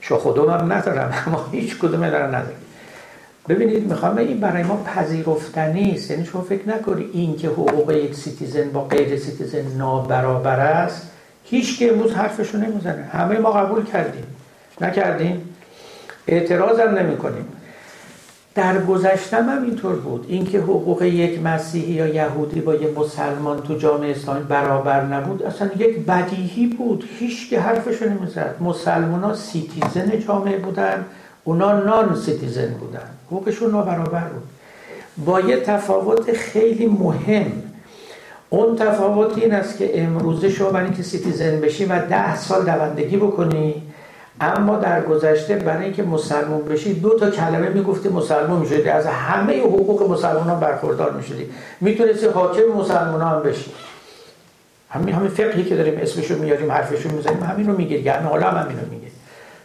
A: شو خودمم ندارم اما هیچ کدوم دارم ندارم. ببینید می‌خوام این برای ما پذیرفتنی است. یعنی شما فکر نکنید این که حقوق یک citizen با غیر citizen نابرابر است. هیچ کی امروز حرفشو نمی‌زنه. همه ما قبول کردیم. نکردیم. اعتراض هم نمی کنیم در گذشتم هم اینطور بود. اینکه حقوق یک مسیحی یا یهودی با یک مسلمان تو جامعه اسلامی برابر نبود اصلا یک بدیهی بود. هیچ کی حرفشو نمی‌زد. مسلمان ها citizen جامعه بودن اونا non-citizen بودن. حقوقشون نابرابر بود. با یه تفاوت خیلی مهم. اون تفاوت این است که امروزه شما برای اینکه citizen بشی و ده سال دوندگی بکنی اما در گذشته برای اینکه مسلمان بشی دو تا کلمه می‌گفتی مسلمان می‌شدی. از همه حقوق مسلمان ها برخوردار می‌شدی. می‌تونستی حاکم مسلمان هم بشی. همین همین فقهی که داریم اسمشو میاریم حرفشو می‌زنیم همین رو میگه یعنی حالا هم همین رو میگه.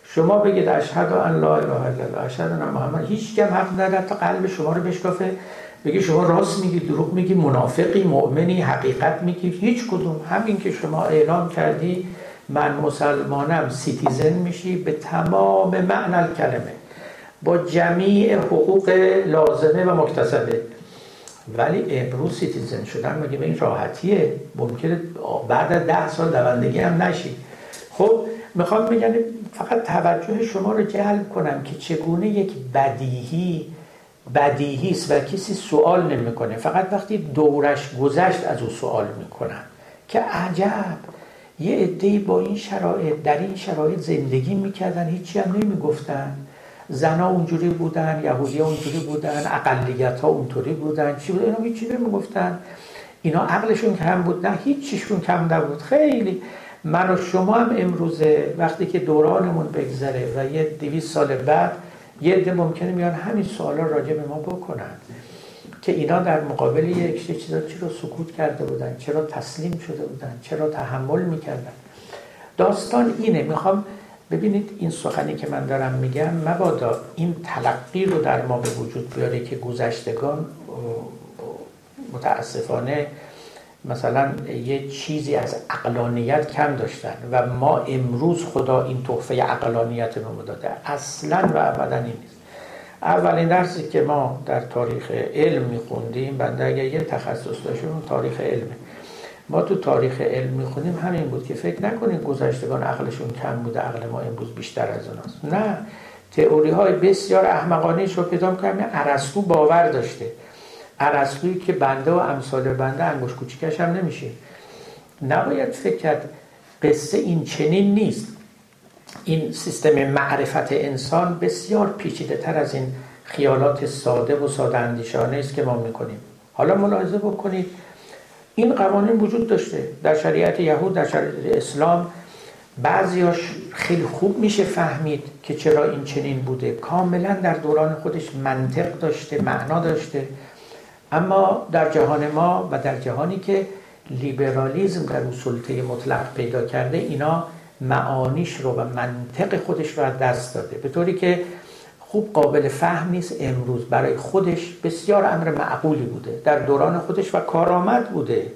A: شما بگید اشهد ان لا اله الا الله اشهد ان محمد. هیچ کس حق نداره تا قلب شما رو بشکافه. بگی شما راست میگی دروغ میگی منافقی مؤمنی حقیقت میگی. هیچ کدوم. همین که شما اعلام کردی من مسلمانم citizen میشی به تمام معنی کلمه با جمیع حقوق لازمه و مکتسبه. ولی امروز citizen شدن مگه به این راحتیه؟ ممکنه بعد از ده سال دوندگی هم نشی. خب می‌خوام بگم فقط توجه شما رو جلب کنم که چگونه یک بدیهی بدیهی است و کسی سوال نمی‌کنه. فقط وقتی دورش گذشت از او سوال می‌کنن که عجب یه عده با این شرایط در این شرایط زندگی می‌کردن هیچی هم نمی‌گفتن. زنا اونجوری بودن یهودی اونجوری بودن اقلیت ها اونطوری بودن. چی بود؟ اینا هیچی نمی‌گفتن. اینا عقلشون کم بود. نه هیچیشون کم نبود. خیلی. من و شما هم امروزه وقتی که دورانمون بگذره و یه دویست سال بعد یه عده ممکنه میان همین سوالا راجع به ما بکنن که اینا در مقابل یک چیزا چرا سکوت کرده بودن چرا تسلیم شده بودن چرا تحمل می‌کردن. داستان اینه. می‌خوام ببینید این سخنی که من دارم میگم مبادا این تلقی رو در ما به وجود بیاره که گذشتگان متاسفانه مثلا یه چیزی از اقلانیت کم داشتن و ما امروز خدا این تحفه اقلانیت رو داده. اصلا و ابدا نیست. اولین درسی که ما در تاریخ علم میخوندیم بنده اگر یه تخصص داشتیم تاریخ علمه. ما تو تاریخ علم می‌خونیم همین بود که فکر نکنید گذشتگان عقلشون کم بوده عقل ما امروز بیشتر از اوناست. نه. تئوری های بسیار احمقانه رو پیدا کنیم ارسطو باور داشته. ارسطویی که بنده و امثال بنده انگوش کوچیکش هم نمیشه. نباید فکر کرد قصه این چنین نیست. این سیستم معرفت انسان بسیار پیچیده تر از این خیالات ساده و ساده اندیشانه است که ما می‌کنیم. حالا ملاحظه بکنید. این قوانین وجود داشته. در شریعت یهود در شریعت اسلام بعضیاش خیلی خوب میشه فهمید که چرا این چنین بوده. کاملا در دوران خودش منطق داشته معنا داشته. اما در جهان ما و در جهانی که لیبرالیزم در اون سلطه مطلق پیدا کرده اینا معانیش رو و منطق خودش رو از دست داده. به طوری که خوب قابل فهم نیست. امروز برای خودش بسیار امر معقولی بوده. در دوران خودش و کارآمد بوده.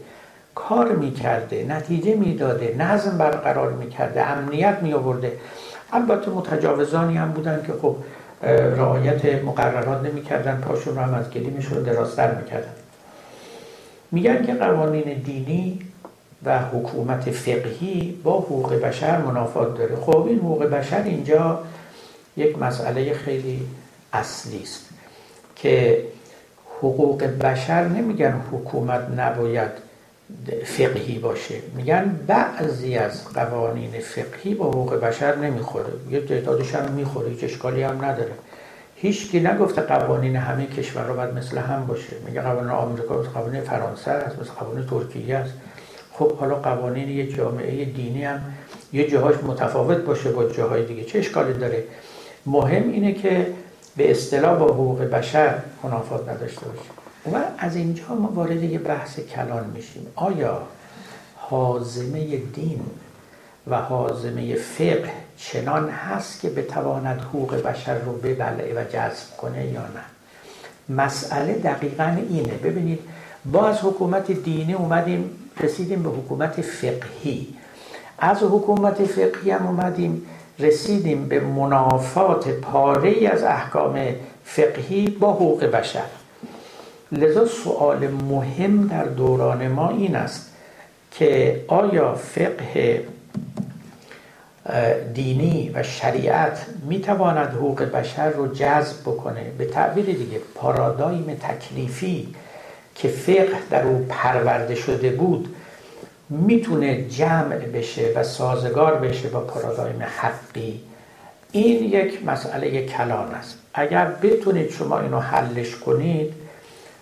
A: کار می‌کرده نتیجه می‌داده نظم برقرار می‌کرده امنیت میآورده. البته متجاوزانی هم بودن که خب رعایت مقررات نمی‌کردن پاشون رو هم از گلیمشون درازتر می‌کردن. میگن که قوانین دینی و حکومت فقهی با حقوق بشر منافات داره. خب این حقوق بشر اینجا یک مسئله خیلی اصلی است که حقوق بشر نمیگن حکومت نباید فقهی باشه. میگن بعضی از قوانین فقهی با حقوق بشر نمی‌خوره. یه تعدادش هم می‌خوره هیچ اشکالی هم نداره. هیچکی نگفته قوانین همه کشور باید مثل هم باشه. میگه قوانین آمریکا مثل قوانین فرانسه هست مثل قوانین ترکیه است خب حالا قوانین یه جامعه دینی هم یه جاهاش متفاوت باشه با جاهای دیگه. چه اشکالی داره؟ مهم اینه که به اصطلاح با حقوق بشر منافات نداشته باشه. و از اینجا ما وارد یه بحث کلان میشیم. آیا حازمه دین و حازمه فقه چنان هست که بتواند حقوق بشر رو ببلعه و جذب کنه یا نه؟ مسئله دقیقا اینه. ببینید با از حکومت دینی اومدیم رسیدیم به حکومت فقهی. از حکومت فقهی هم اومدیم رسیدیم به منافات پاره از احکام فقهی با حقوق بشر. لذا سوال مهم در دوران ما این است که آیا فقه دینی و شریعت می‌تواند حقوق بشر رو جذب بکنه؟ به تعبیر دیگه پارادایم تکلیفی که فقه در او پرورده شده بود می‌تونه جمع بشه و سازگار بشه با پارادایم حقی؟ این یک مسئله کلان است. اگر بتونید شما اینو حلش کنید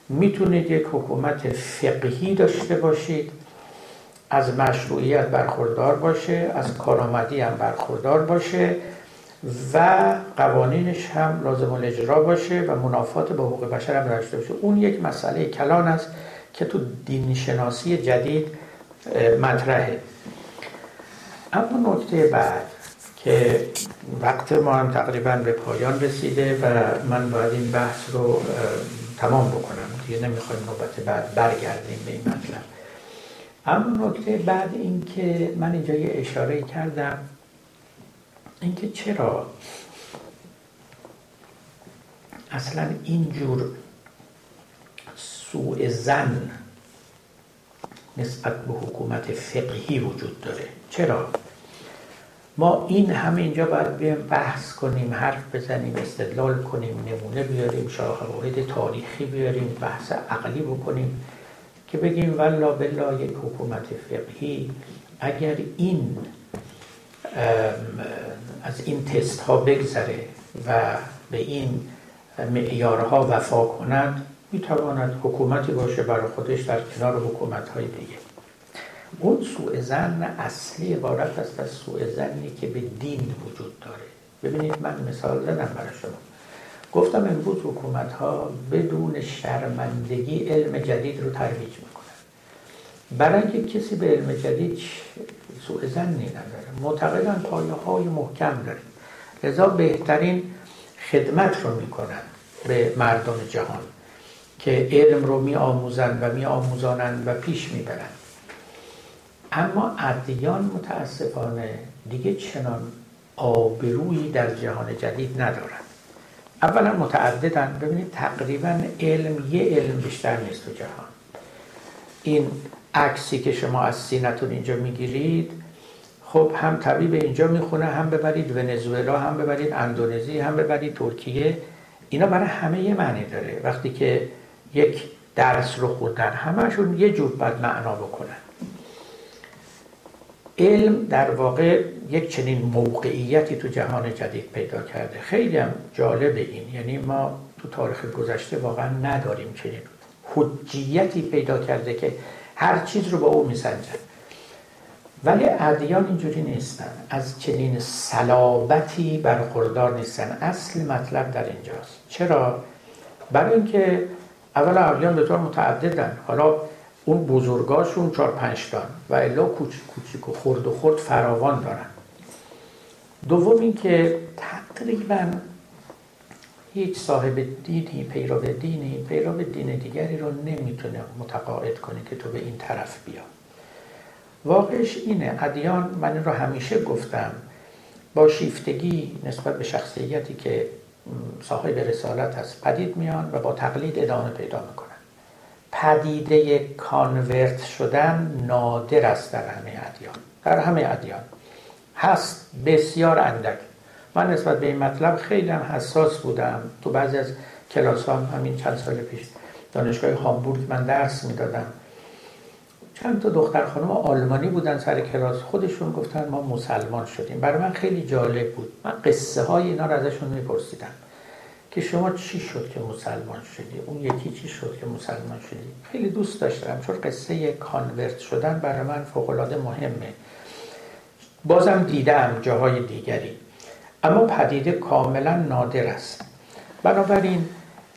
A: می‌تونید یک حکومت فقهی داشته باشید از مشروعیت برخوردار باشه از کارآمدی هم برخوردار باشه و قوانینش هم لازم الاجرا باشه و منافات با حقوق بشر هم داشته باشه. اون یک مسئله کلان است که تو دین شناسی جدید مطرحه. اما نکته بعد که وقت ما هم تقریبا به پایان رسیده و من باید این بحث رو تمام بکنم. دیگه نمی‌خوایم نوبت بعد برگردیم به این مطلب. اما نکته بعد این که من اینجا یه اشاره کردم اینکه چرا اصلا اینجور سوء زن نسبت به حکومت فقهی وجود داره؟ چرا؟ ما این همه اینجا باید بیایم بحث کنیم حرف بزنیم استدلال کنیم نمونه بیاریم شواهد تاریخی بیاریم بحث عقلی بکنیم که بگیم والله بلا یک حکومت فقهی اگر این از این تست ها بگذره و به این معیارها وفا کند می‌تواند حکومتی باشه برای خودش در کنار حکومت های دیگه. اون سوء زن اصلی عبارت است از سوء زنی که به دین وجود داره. ببینید من مثال زدم برای شما. گفتم امروز حکومت ها بدون شرمندگی علم جدید رو ترویج می‌کنن. برای اینکه کسی به علم جدید سوء زنی نداره معتقدن پایه های محکم داره لذا بهترین خدمت رو می‌کنن به مردم جهان که علم رو می آموزند و می آموزانند و پیش می برند اما ادیان متاسفانه دیگه چنان آبرویی در جهان جدید ندارند. اولا متعددن. ببینید تقریبا علم یه علم بیشتر نیست تو جهان. این عکسی که شما از سینتون اینجا می‌گیرید خب هم طبیب اینجا می‌خونه هم ببرید ونزوئلا هم ببرید اندونزی هم ببرید ترکیه. اینا برای همه یه معنی داره. وقتی که یک درس رو خوندن همشون یه جور باید معنا بکنن. علم در واقع یک چنین موقعیتی تو جهان جدید پیدا کرده. خیلی هم جالب این. یعنی ما تو تاریخ گذشته واقعا نداریم چنین حجیتی پیدا کرده که هر چیز رو با او میسنجن ولی ادیان اینجوری نیستن. از چنین صلابتی برخوردار نیستن. اصل مطلب در اینجاست. چرا؟ برای اینکه اول ادیان به طور متعددن. حالا اون بزرگاشون چهار پنج تان و الا کوچیک کوچیک و خرد و خرد فراوان دارن. دوم اینکه تقریبا هیچ صاحب دینی پیرو دینی پیرو دین دیگری رو نمی‌تونه متقاعد کنه که تو به این طرف بیا. واقعش اینه ادیان من رو همیشه گفتم با شیفتگی نسبت به شخصیتی که صاحب رسالت هست پدید میان و با تقلید ادامه پیدا می‌کنن. پدیده کانورت شدن نادر است در همه ادیان. در همه ادیان. هست بسیار اندک. من نسبت به این مطلب خیلی هم حساس بودم. تو بعضی از کلاس هم همین چند سال پیش دانشگاه هامبورگ من درس می‌دادم. چند تا دختر خانم آلمانی بودن سر کلاس. خودشون گفتن ما مسلمان شدیم. برای من خیلی جالب بود. من قصه های اینا رو ازشون میپرسیدم. که شما چی شد که مسلمان شدی؟ اون یکی چی شد که مسلمان شدی؟ خیلی دوست داشتم چون قصه کانورت شدن برای من فوق العاده مهمه. بازم دیدم جاهای دیگری. اما پدیده کاملا نادر است. بنابراین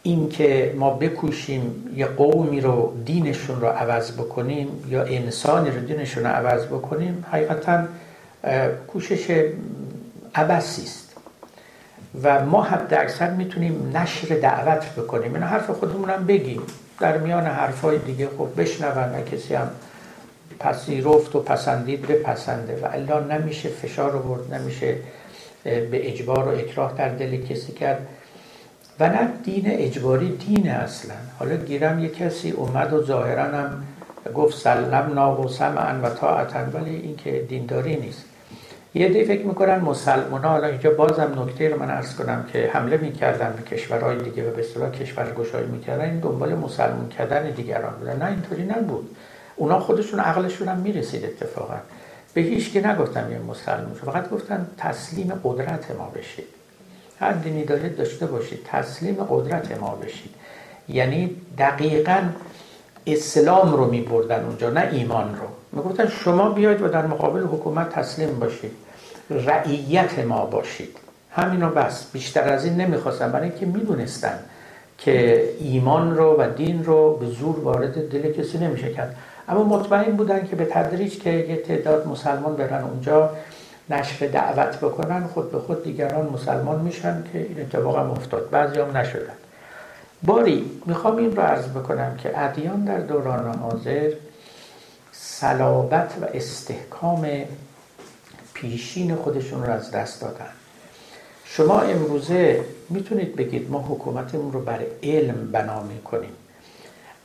A: اینکه ما بکوشیم یه قومی رو دینشون رو عوض بکنیم یا انسانی رو دینشون رو عوض بکنیم حقیقتا کوشش عبسی است. و ما حد اکثر می‌تونیم نشر دعوت بکنیم. این حرف خودمون هم بگیم. در میان حرفای دیگه خب بشنون و کسی هم پذیرفت و پسندید بپسنده و الا نمیشه فشار آورد نمیشه به اجبار و اکراه در دل کسی کرد. و نه دین اجباری دین اصلا. حالا گیرم یه کسی اومد و ظاهرا هم گفت سلم سمعن و طاعتن ولی این که دینداری نیست. یه دی فکر می‌کنن مسلمان حالا اینجا بازم نکته رو من ارز کنم که حمله می‌کردن به کشورهای دیگه و به اصطلاح کشورگشایی می‌کردن این دنبال مسلمان کردن دیگران بودن. نه اینطوری نبود. اونا خودشون عقلشون هم می‌رسید اتفاقا. به هیچ که نگفتم یه مسلمان فقط گفتن تسلیم قدرت ما بشید. هر دینی دارید داشته باشید تسلیم قدرت ما بشید. یعنی دقیقا اسلام رو می بردن اونجا نه ایمان رو. می گفتن شما بیاید و در مقابل حکومت تسلیم باشید. رعیت ما باشید. همینو بس. بیشتر از این نمی‌خواستن. برای اینکه می‌دونستن که ایمان رو و دین رو به زور وارد دل کسی نمیشه کرد. اما مطمئن بودن که به تدریج که یه تعداد مسلمان برن اونجا نشر دعوت بکنن خود به خود دیگران مسلمان میشن که این اتفاق هم افتاد. بعضی هم نشدن. باری می‌خوام این رو عرض بکنم که ادیان در دوران حاضر صلابت و استحکام پیشین خودشون رو از دست دادن. شما امروزه می‌تونید بگید ما حکومتمون رو بر علم بنا می‌کنیم.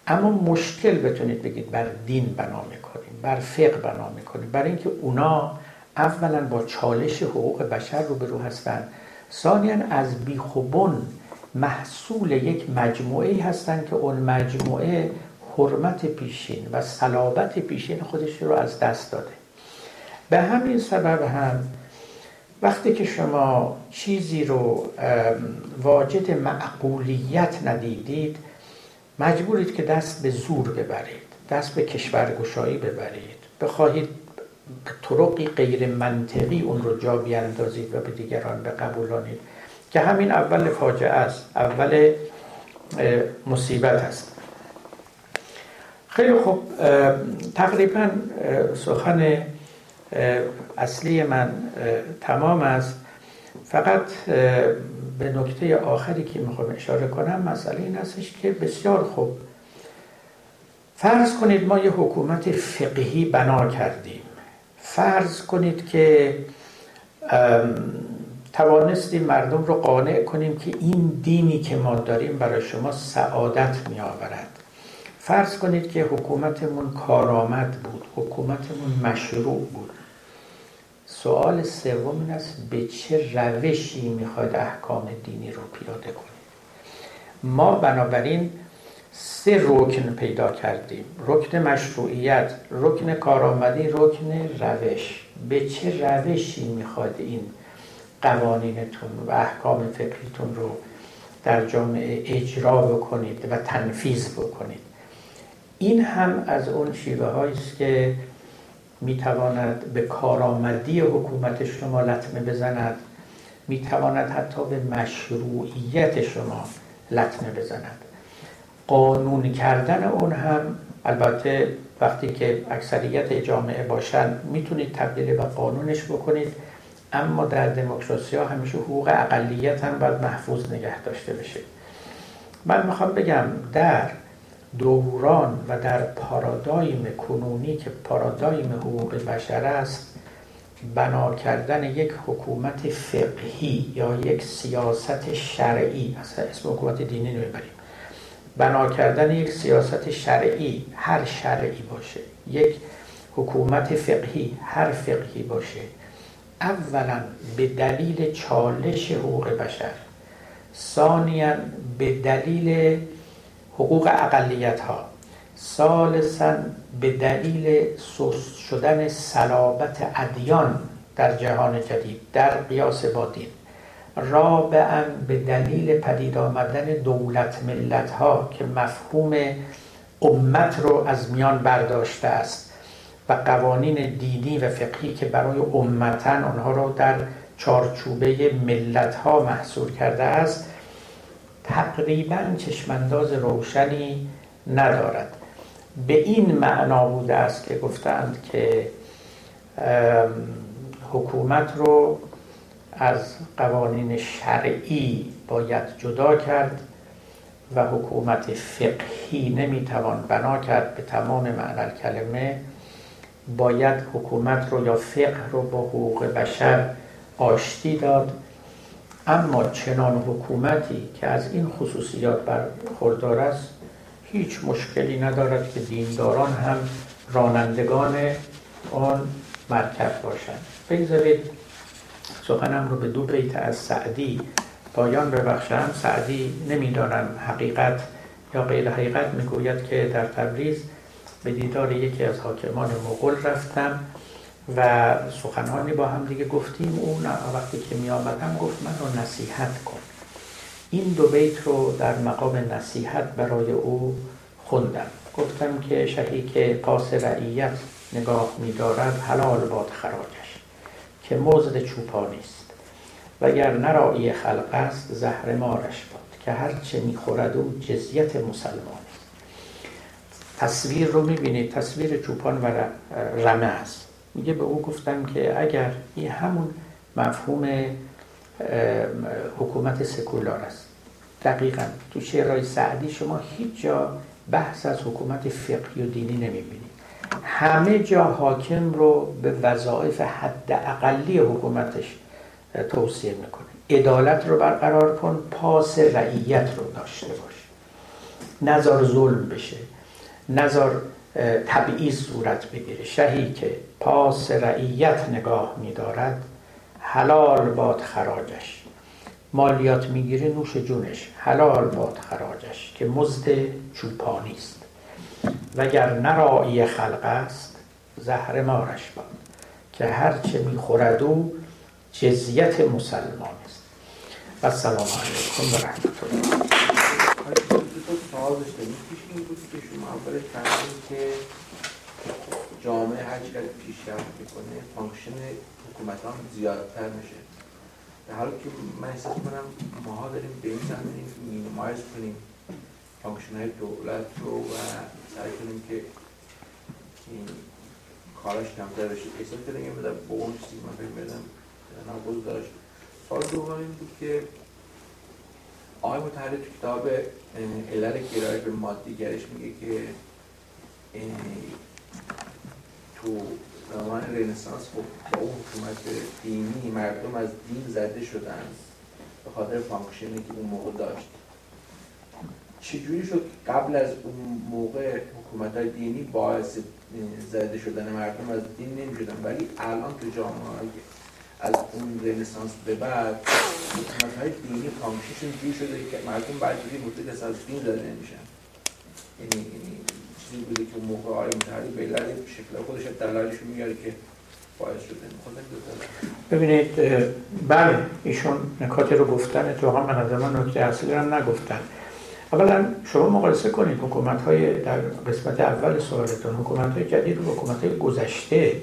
A: اما مشکل بتونید بگید بر دین بنا می‌کنیم بر فقه بنا می‌کنیم. برای اینکه اونا اولا با چالش حقوق بشر روبرو هستند ثانیا از بیخوبون محصول یک مجموعه هستند که اون مجموعه حرمت پیشین و صلابت پیشین خودش رو از دست داده. به همین سبب هم وقتی که شما چیزی رو واجد معقولیت ندیدید مجبورید که دست به زور ببرید دست به کشورگشایی ببرید. بخواهید طرقی غیر منطقی اون رو جا بیاندازید و به دیگران بقبولانید. که همین اول فاجعه است اول مصیبت است. خیلی خوب تقریبا سخن اصلی من تمام است. فقط به نکته آخری که می‌خوام اشاره کنم مسئله این هستش که بسیار خوب. فرض کنید ما یه حکومت فقهی بنا کردیم. فرض کنید که توانستیم مردم رو قانع کنیم که این دینی که ما داریم برای شما سعادت می آورد فرض کنید که حکومتمون کارآمد بود حکومتمون مشروع بود. سوال سوم این است به چه روشی می‌خواید احکام دینی رو پیاده کنید؟ ما بنابراین سه رکن پیدا کردیم. رکن مشروعیت رکن کارآمدی رکن روش. به چه روشی می‌خواد این قوانینتون و احکام فکریتون رو در جامعه اجرا بکنید و تنفیذ بکنید. این هم از اون شیوه است که می‌تواند به کارآمدی حکومت شما لطمه بزند می‌تواند حتی به مشروعیت شما لطمه بزند. قانون کردن اون هم البته وقتی که اکثریت جامعه باشن می‌تونید تبدیل به قانونش بکنید. اما در دموکراسی ها همیشه حقوق اقلیت هم باید محفوظ نگه داشته بشه. من می‌خوام بگم در دوران و در پارادایم کنونی که پارادایم حقوق بشر است بنا کردن یک حکومت فقهی یا یک سیاست شرعی اصلا اسم حکومت دینی نمی‌بریم. بنا کردن یک سیاست شرعی هر شرعی باشه یک حکومت فقهی هر فقهی باشه. اولا به دلیل چالش حقوق بشر ثانیا به دلیل حقوق اقلیت ها ثالثا به دلیل سوس شدن سلابت ادیان در جهان جدید در قیاس با دین رابعا به دلیل پدید آمدن دولت ملت ها که مفهوم امت رو از میان برداشته است. و قوانین دینی و فقهی که برای امتن آنها رو در چارچوبه ملت ها محصول کرده است تقریبا چشمانداز روشنی ندارد. به این معنا بوده است که گفتند که حکومت رو از قوانین شرعی باید جدا کرد و حکومت فقهی نمی‌توان بنا کرد به تمام معنی کلمه. باید حکومت رو یا فقه رو با حقوق بشر آشتی داد. اما چنان حکومتی که از این خصوصیات برخوردار است هیچ مشکلی ندارد که دینداران هم رانندگان آن مرکب باشند. بگذارید سخنم رو به دو بیت از سعدی پایان ببخشم. سعدی نمی‌دانم حقیقت یا غیر حقیقت می‌گوید که در تبریز به دیدار یکی از حاکمان مغول رفتم و سخنانی با هم دیگه گفتیم. اون وقتی که می آمدم گفت من رو نصیحت کن. این دو بیت رو در مقام نصیحت برای او خوندم. گفتم که شهی که پاس رعیت نگاه میدارد حلال باد خراجش که مزد چوپانی است وگر نرایی خلق است زهر مارش باد که هرچه می‌خورد او جزیت مسلمان. تصویر رو می‌بینید تصویر چوپان و رمه است. میگه به او گفتم که اگر این همون مفهوم حکومت سکولار است. دقیقا تو شعرهای سعدی شما هیچ جا بحث از حکومت فقهی و دینی نمی‌بینید. همه جا حاکم رو به وظایف حد اقلی حکومتش توصیه می‌کنه. عدالت رو برقرار کن پاس رعیت رو داشته باش. نظر ظلم بشه. نظر تبعیض صورت بگیره. شهی که پاس رعیت نگاه میدارد حلال باد خراجش. مالیات می‌گیره نوش جونش حلال باد خراجش که مزد چوپانی است. وگر نه راعی خلق است زهر مارش باد. که هرچه می‌خورد او جزیت مسلمان است. والسلام علیکم و رحمة الله.
B: که جامعه هر چقدر پیشرفت می‌کنه function حکومت زیادتر میشه. در حالی که من احساس کنم ماها داریم به این زمین مینیمایز کنیم فانکشن های دولت رو و سعی کنیم که این کاراش کمتر بشه. احساس کنیم یه مدر با اون چیزی من فکر میدم نبوز داشت سال دوم این بود که آقای متحری تو کتاب علل گرای به مادیگرش میگه که تو زمان رنسانس خب با اون حکومت دینی مردم از دین زده شدن به خاطر function ی که اون موقع داشت. چجوری شد قبل از اون موقع حکومت های دینی باعث زده شدن مردم از دین نمی شدن ولی الان تو جامعه از اون رنسانس به بعد حکومت های دینی function شون جوری شده که مردم بعد دیگه از دین زده نمیشن. یعنی چیزی بوده که موقع آقای مطهری به علت شکل خودش دلایلش میاره که باعث شده.
A: ببینید بله ایشون نکاتی رو گفتن تو هم من از من نکته اصلی هم نگفتن. اولا شما مقایسه کنید حکومت های در قسمت اول سوالتون حکومت های جدید و حکومت های گذشته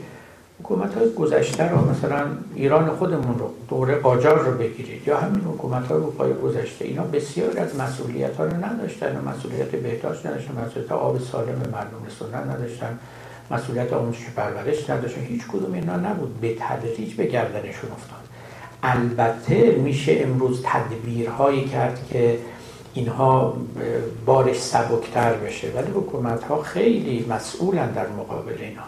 A: حکومت های گذشته رو مثلا ایران خودمون رو دوره قاجار رو بگیرید یا همین حکومت های اروپای گذشته اینا بسیاری از مسئولیت ها رو نداشتن مسئولیت بهداشت نداشتن مسئولیت آب سالم مردم رسوندن نداشتن مسئولیت آموزش پرورش نداشتن هیچ کدوم اینا نبود. به تدریج به گردنشون افتاد. البته میشه امروز تدبیرهایی کرد که اینها بارش سبکتر بشه ولی حکومت ها خیلی مسئولن در مقابل اینا.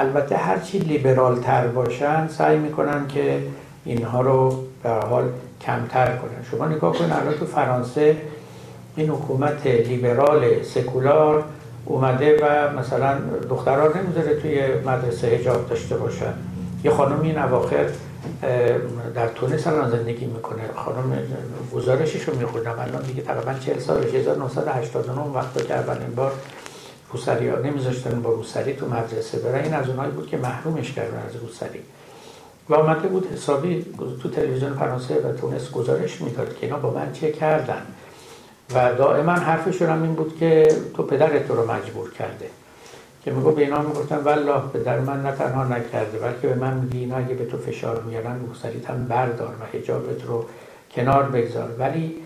A: البته هرچی لیبرال تر باشن سعی می‌کنن که اینها رو به حال کمتر کنن. شما نگاه کنید الان تو فرانسه این حکومت لیبرال سکولار اومده و مثلا دختران نمی‌ذاره توی مدرسه هجاب داشته باشن. یه خانم این اواخر در تونس الان زندگی می‌کنه. خانم گزارشش رو می‌خونم. الان دیگه تقریبا 40 سالش 1989 وقت که اولین بار روسری ها نمیذاشتن با روسری تو مدرسه برای این از اونایی بود که محرومش کردن از روسری. و آمده بود حسابی تو تلویزیون فرانسه و تونس گزارش می‌داد که اینا با من چه کردن. و دائما حرفشون هم این بود که تو پدرت تو رو مجبور کرده. که میگو به اینا می‌گفتن والله پدر من نه تنها نکرده بلکه به من میگی اینا اگه به تو فشار میارن روسریت هم بردار و حجابت رو کنار بگذار. ولی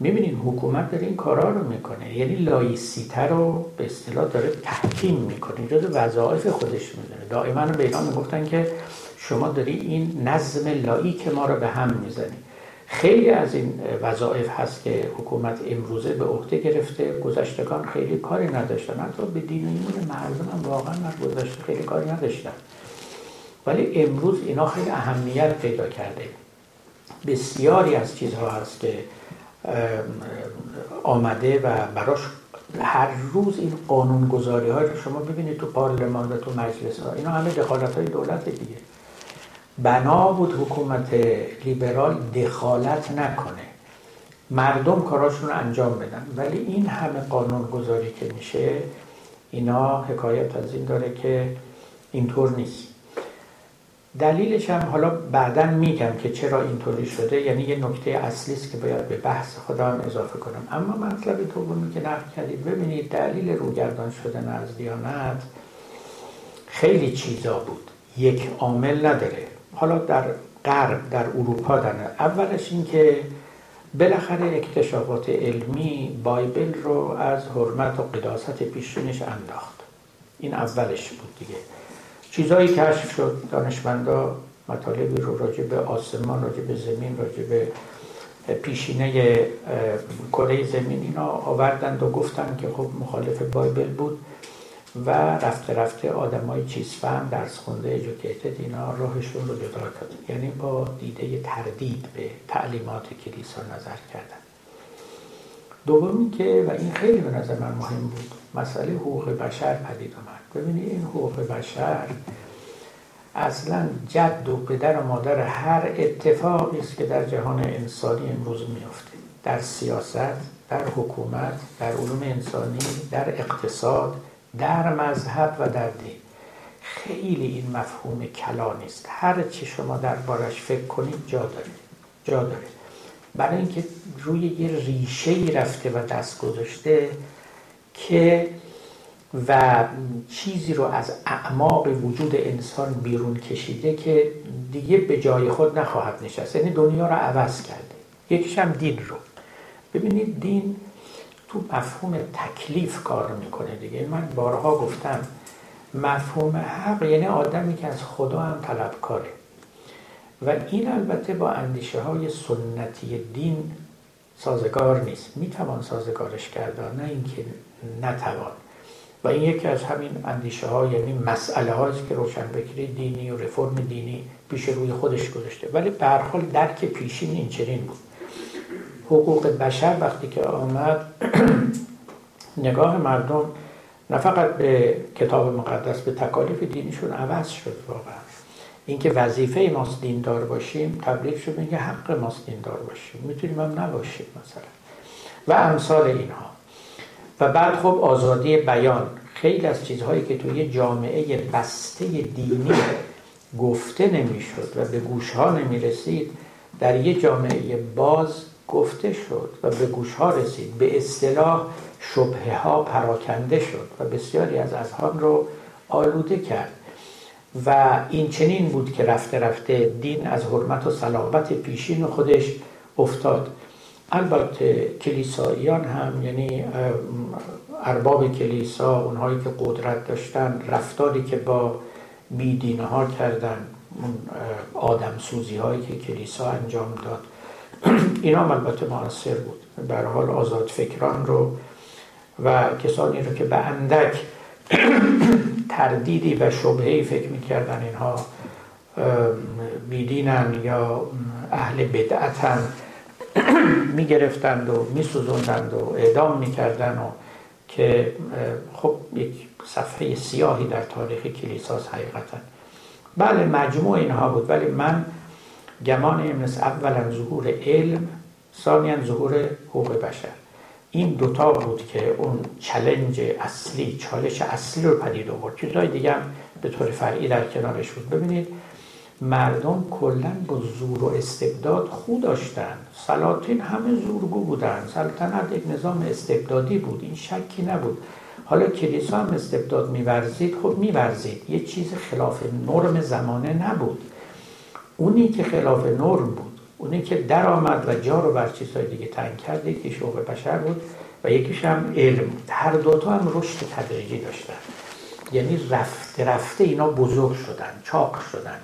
A: می‌بینین حکومت داره این کارا رو می‌کنه. یعنی لایسیته رو به اصطلاح داره تحکیم می‌کنه. اینجا وظایف خودش می‌دونه. دائما به اینا می‌گفتن که شما داری این نظم لایک ما رو به هم می‌زنی. خیلی از این وظایف هست که حکومت امروزه به عهده گرفته. گذشتگان خیلی کاری نداشتن. حتی به دین و مردم هم واقعا در گذشته خیلی کاری نداشتن. ولی امروز اینا خیلی اهمیت پیدا کرده. بسیاری از چیزها هست که آمده و براش هر روز این قانون گذاری های شما ببینید تو پارلمان و تو مجلس ها اینا همه دخالت های دولت دیگه. بنا بود حکومت لیبرال دخالت نکنه. مردم کاراشون رو انجام بدن. ولی این همه قانون گذاری که میشه اینا حکایت از این داره که اینطور نیست. دلیلش هم حالا بعدا میگم که چرا اینطوری شده یعنی یه نکته اصلی است که باید به بحث خودم اضافه کنم. اما مطلب دومی که نقل کردید. ببینید دلیل روگردان شدن از دیانت خیلی چیزا بود. یک عامل نداره. حالا در غرب در اروپا در اولش این که بالاخره اکتشافات علمی بایبل رو از حرمت و قداست پیشونش انداخت. این اولش بود دیگه. چیزهایی کشف شد. دانشمندا مطالبی رو راجع به آسمان راجع به زمین راجع به پیشینه کره زمین اینا آوردند و گفتند که خب مخالف بایبل بود و رفته رفته آدم های چیز فهم درس خونده ایژوکیتد اینا راهشون رو جدا کرد. یعنی با دیده تردید به تعلیمات کلیسا نظر کردن. دومی که و این خیلی به نظر من مهم بود. مسئله حقوق بشر پدید آمد ببینید این حقوق بشر اصلا جد و پدر و مادر هر اتفاقی است که در جهان انسانی امروز میافته. در سیاست در حکومت در علوم انسانی در اقتصاد در مذهب و در دین. خیلی این مفهوم کلا نیست. هر چی شما دربارش فکر کنید جا داره. جا داره. برای اینکه روی یه ریشه ای رفته و دست گذاشته که و چیزی رو از اعماق وجود انسان بیرون کشیده که دیگه به جای خود نخواهد نشست. یعنی دنیا رو عوض کرده. یکیش هم دین رو. ببینید دین تو مفهوم تکلیف کار می‌کنه دیگه. من بارها گفتم مفهوم حق یعنی آدمی که از خدا هم طلبکاره و این البته با اندیشه های سنتی دین سازگار نیست. می‌توان سازگارش کرد نه اینکه نتوان. و این یکی از همین اندیشه ها یعنی مسئله هاست که روشنفکری دینی و رفرم دینی پیش روی خودش گذاشته. ولی به هر حال درک پیشین این چنین بود. حقوق بشر وقتی که آمد [CLEARS THROAT] نگاه مردم نه فقط به کتاب مقدس به تکالیف دینیشون عوض شد واقعا. اینکه وظیفه ماست دیندار باشیم تبلیغ شد اینکه حق ماست دیندار باشیم. می‌تونیم هم نباشیم مثلا. و امثال اینها. و بعد خب آزادی بیان. خیلی از چیزهایی که توی جامعه بسته دینی گفته نمی‌شد و به گوش ها نمی رسید در یه جامعه باز گفته شد و به گوش ها رسید. به اصطلاح شبه ها پراکنده شد و بسیاری از اذهان رو آلوده کرد. و این چنین بود که رفته رفته دین از حرمت و صلابت پیشین خودش افتاد. البته کلیساییان هم یعنی ارباب کلیسا اونهایی که قدرت داشتن رفتاری که با بیدینه ها کردن اون آدم سوزی هایی که کلیسا انجام داد. [CLEARS THROAT] اینا هم البته موثر بود. حال آزاد فکران رو و کسانی رو که به اندک [CLEARS THROAT] تردیدی و شبهی فکر می‌کردن اینها بیدینن یا اهل بدعتن. [CLEARS THROAT] می‌گرفتند و میسوزوندند و اعدام می‌کردن و که خب یک صفحه سیاهی در تاریخ کلیساس حقیقتا. بله مجموع اینها بود ولی من گمان این مثل اولا ظهور علم ثانیا ظهور حقوق بشر. این دوتا بود که اون چلنج اصلی چالش اصلی رو پدید آورد. چیزهای دیگه به طور فرعی در کنارش بود. ببینید مردم کلا با زور و استبداد خود داشتن. سلاطین همه زورگو بودن. سلطنت یک نظام استبدادی بود. این شکی نبود. حالا کلیسا هم استبداد میورزید. خب میورزید. یه چیز خلاف نرم زمانه نبود. اونی که خلاف نرم بود اونی که در آمد و جا رو بر چیزهای دیگه تنگ کرد یکی شوق بشر بود و یکیش هم علم بود. هر دوتا هم رشد تدریجی داشتن. یعنی رفته رفته اینا بزرگ شدن چاق شدن.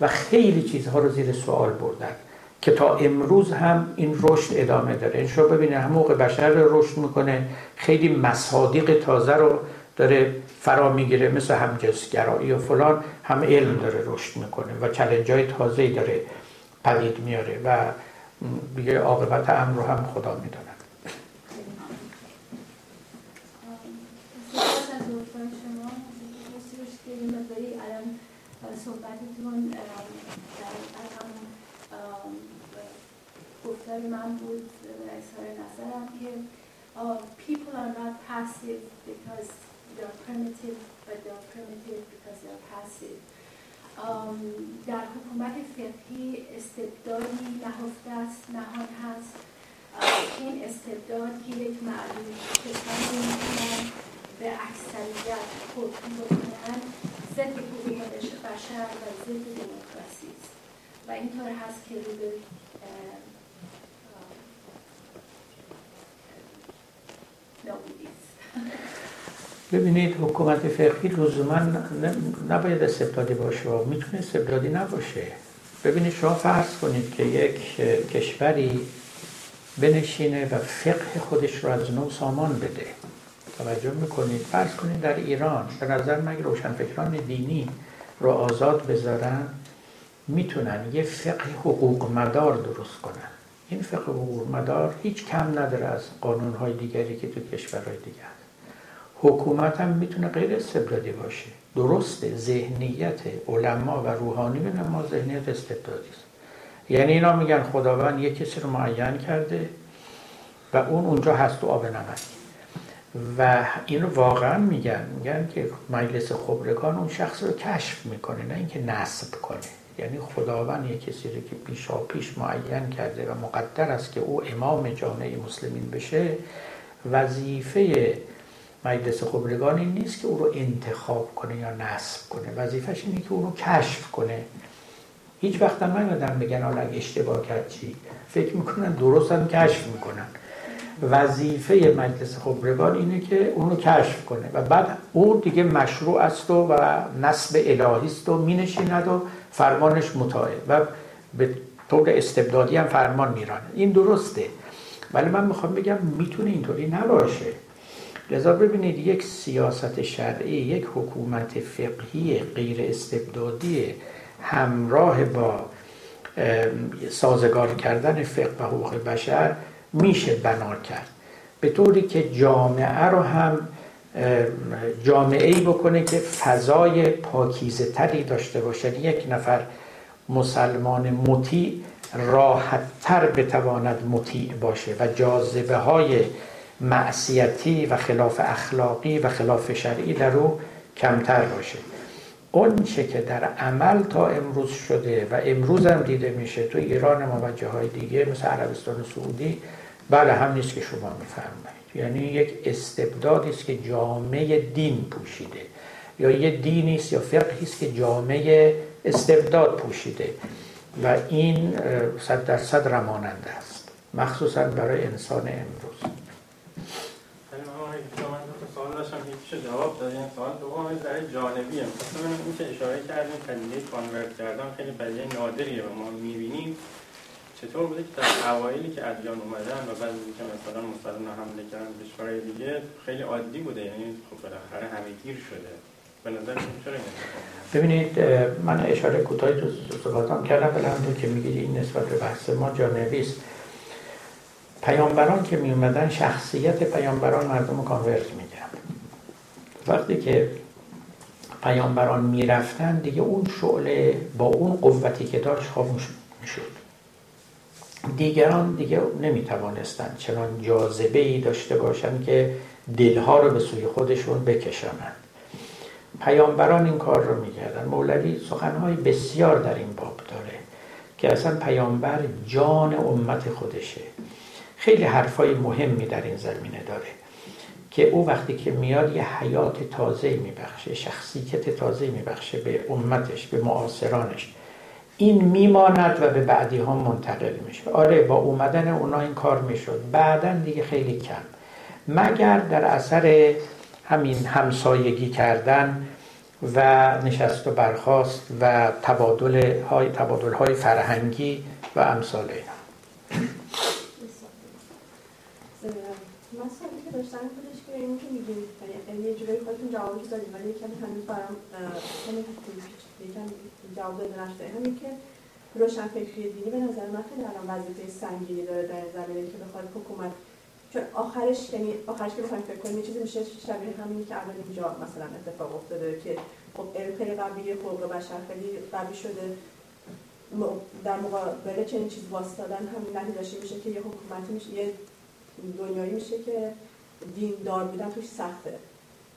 A: و خیلی چیزها رو زیر سوال بردن که تا امروز هم این رشد ادامه داره. این شما ببینید موقع بشر رشد می‌کنه خیلی مصادیق تازه رو داره فرا می‌گیره مثل همجنسگرایی و فلان هم علم داره رشد می‌کنه و چلنج های تازه داره پدید میاره و دیگه عاقبت امر رو هم خدا می‌دونه
C: صحبتتون در همون گفتار من بود اظهار نظرم که people are not passive because they are primitive but they are primitive because they are passive. در حکومت فقهی استبدادی نهفته است نهان هست. این استبداد که یک معلوم کسانی می‌تونن به اکثریت حکم بکنن. ضد حقوق بشر و ضد دموکراسی است. و اینطور هست که رو به
A: ببینید حکومت فقهی لزوما نباید استبدادی باشه. و می‌تونه استبدادی نباشه. ببینید شما فرض کنید که یک کشوری بنشینه و فقه خودش رو از نو سامان بده. توجه می‌کنید؟ فرض کنید در ایران به نظر من روشنفکران دینی رو آزاد بذارن می‌تونن یه فقه حقوق مدار درست کنن. این فقه حقوق مدار هیچ کم نداره از قانونهای دیگری که تو کشورهای دیگه هست. حکومت هم می‌تونه غیر استبدادی باشه. درسته ذهنیت علما و روحانی به ما ذهنیت استبدادی است. یعنی اینا میگن خداوند یه کسی رو معین کرده و اون اونجا هست و آب نمک. و اینو واقعا میگن. میگن که مجلس خبرگان اون شخص رو کشف می‌کنه نه اینکه نصب کنه. یعنی خداوند یک کسی رو که پیشا پیش معین کرده و مقدر است که او امام جامعه مسلمین بشه وظیفه مجلس خبرگان این نیست که او رو انتخاب کنه یا نصب کنه. وظیفش اینه که او رو کشف کنه. هیچ وقت هم نیادم بگن حالا اگه اشتباه کرد چی؟ فکر می‌کنن درست هم کشف می‌کنن. وظیفه مجلس خبرگان اینه که اونو کشف کنه. و بعد او دیگه مشروع است و, و نصب الهی است و مینشیند و فرمانش مطاعه و به طور استبدادی هم فرمان میرانه این درسته. ولی من می‌خوام بگم می‌تونه اینطوری نباشه. لذا ببینید یک سیاست شرعی یک حکومت فقهی غیر استبدادی همراه با سازگار کردن فقه و حقوق بشر میشه بنا کرد. به طوری که جامعه رو هم جامعه ای بکنه که فضای پاکیزه تری داشته باشه یک نفر مسلمان مطیع راحت تر بتواند مطیع باشه و جاذبه های معصیتی و خلاف اخلاقی و خلاف شرعی در او کمتر باشه. اون چه که در عمل تا امروز شده و امروز هم دیده میشه تو ایران ما و جاهای دیگه مثل عربستان سعودی بله هم نیست که شما میفرمایید. یعنی یک استبدادی است که جامعه دین پوشیده یا یه دینی است یا فقهی است که جامعه استبداد پوشیده و این صد درصد رماننده است مخصوصا برای انسان امروز.
D: جواب دادیم سوال دوم ذره جانبیه. مثلا این اشاره کردیم پدیده کانورت کردن خیلی پدیده نادریه و ما می‌بینیم. چطور بوده که در اوایلی که ادیان اومدن و بعد که مثلا مسلمان حمله کردن به دیگه خیلی عادی بوده. یعنی خب بالاخره همه گیر شده. به نظر چرا
A: ببینید من اشاره کوتاهی تو صحبتام کردم بلند که میگید این نسبت به بحث ما جانبی است. پیامبران که می اومدن شخصیت پیامبران مردم کانورت می‌گیرن وقتی که پیامبران می‌رفتن دیگه اون شعله با اون قوتی که داشت خاموش می‌شد. دیگران دیگه نمی‌توانستند چنان جاذبه ای داشته باشند که دلها رو به سوی خودشون بکشانند. پیامبران این کار رو می‌کردن. مولوی سخنهای بسیار در این باب داره که اصلا پیامبر جان امت خودشه. خیلی حرفای مهمی در این زمینه داره که او وقتی که میاد یه حیات تازه میبخشه شخصیت تازه میبخشه به امتش به معاصرانش. این میماند و به بعدی ها منتقل میشه آره با اومدن اونا این کار می‌شد. بعدا دیگه خیلی کم. مگر در اثر همین همسایگی کردن و نشست و برخواست و تبادل های, تبادل های فرهنگی و امثال اینا؟
E: مثلا که داشتن خودش که این که میگیم یه جورایی خودتون ولی یکم هنوز برام یکم جواب داده نشده همین که روشن فکری دینی به نظر من خیلی الان وظیفه سنگینی داره در زمینه که بخواد حکومت چون آخرش یعنی آخرش که بخوایم فکر کنیم چیزی میشه شبیه همینی که الان اینجا مثلا اتفاق افتاده که خب خیلی قوی حقوق بشر خیلی قوی شده. در مقابل چنین چیز واسطادن هم نتیجه میشه که یه حکومتی میشه یه دنیایی میشه که دیندار بودن توش سخته.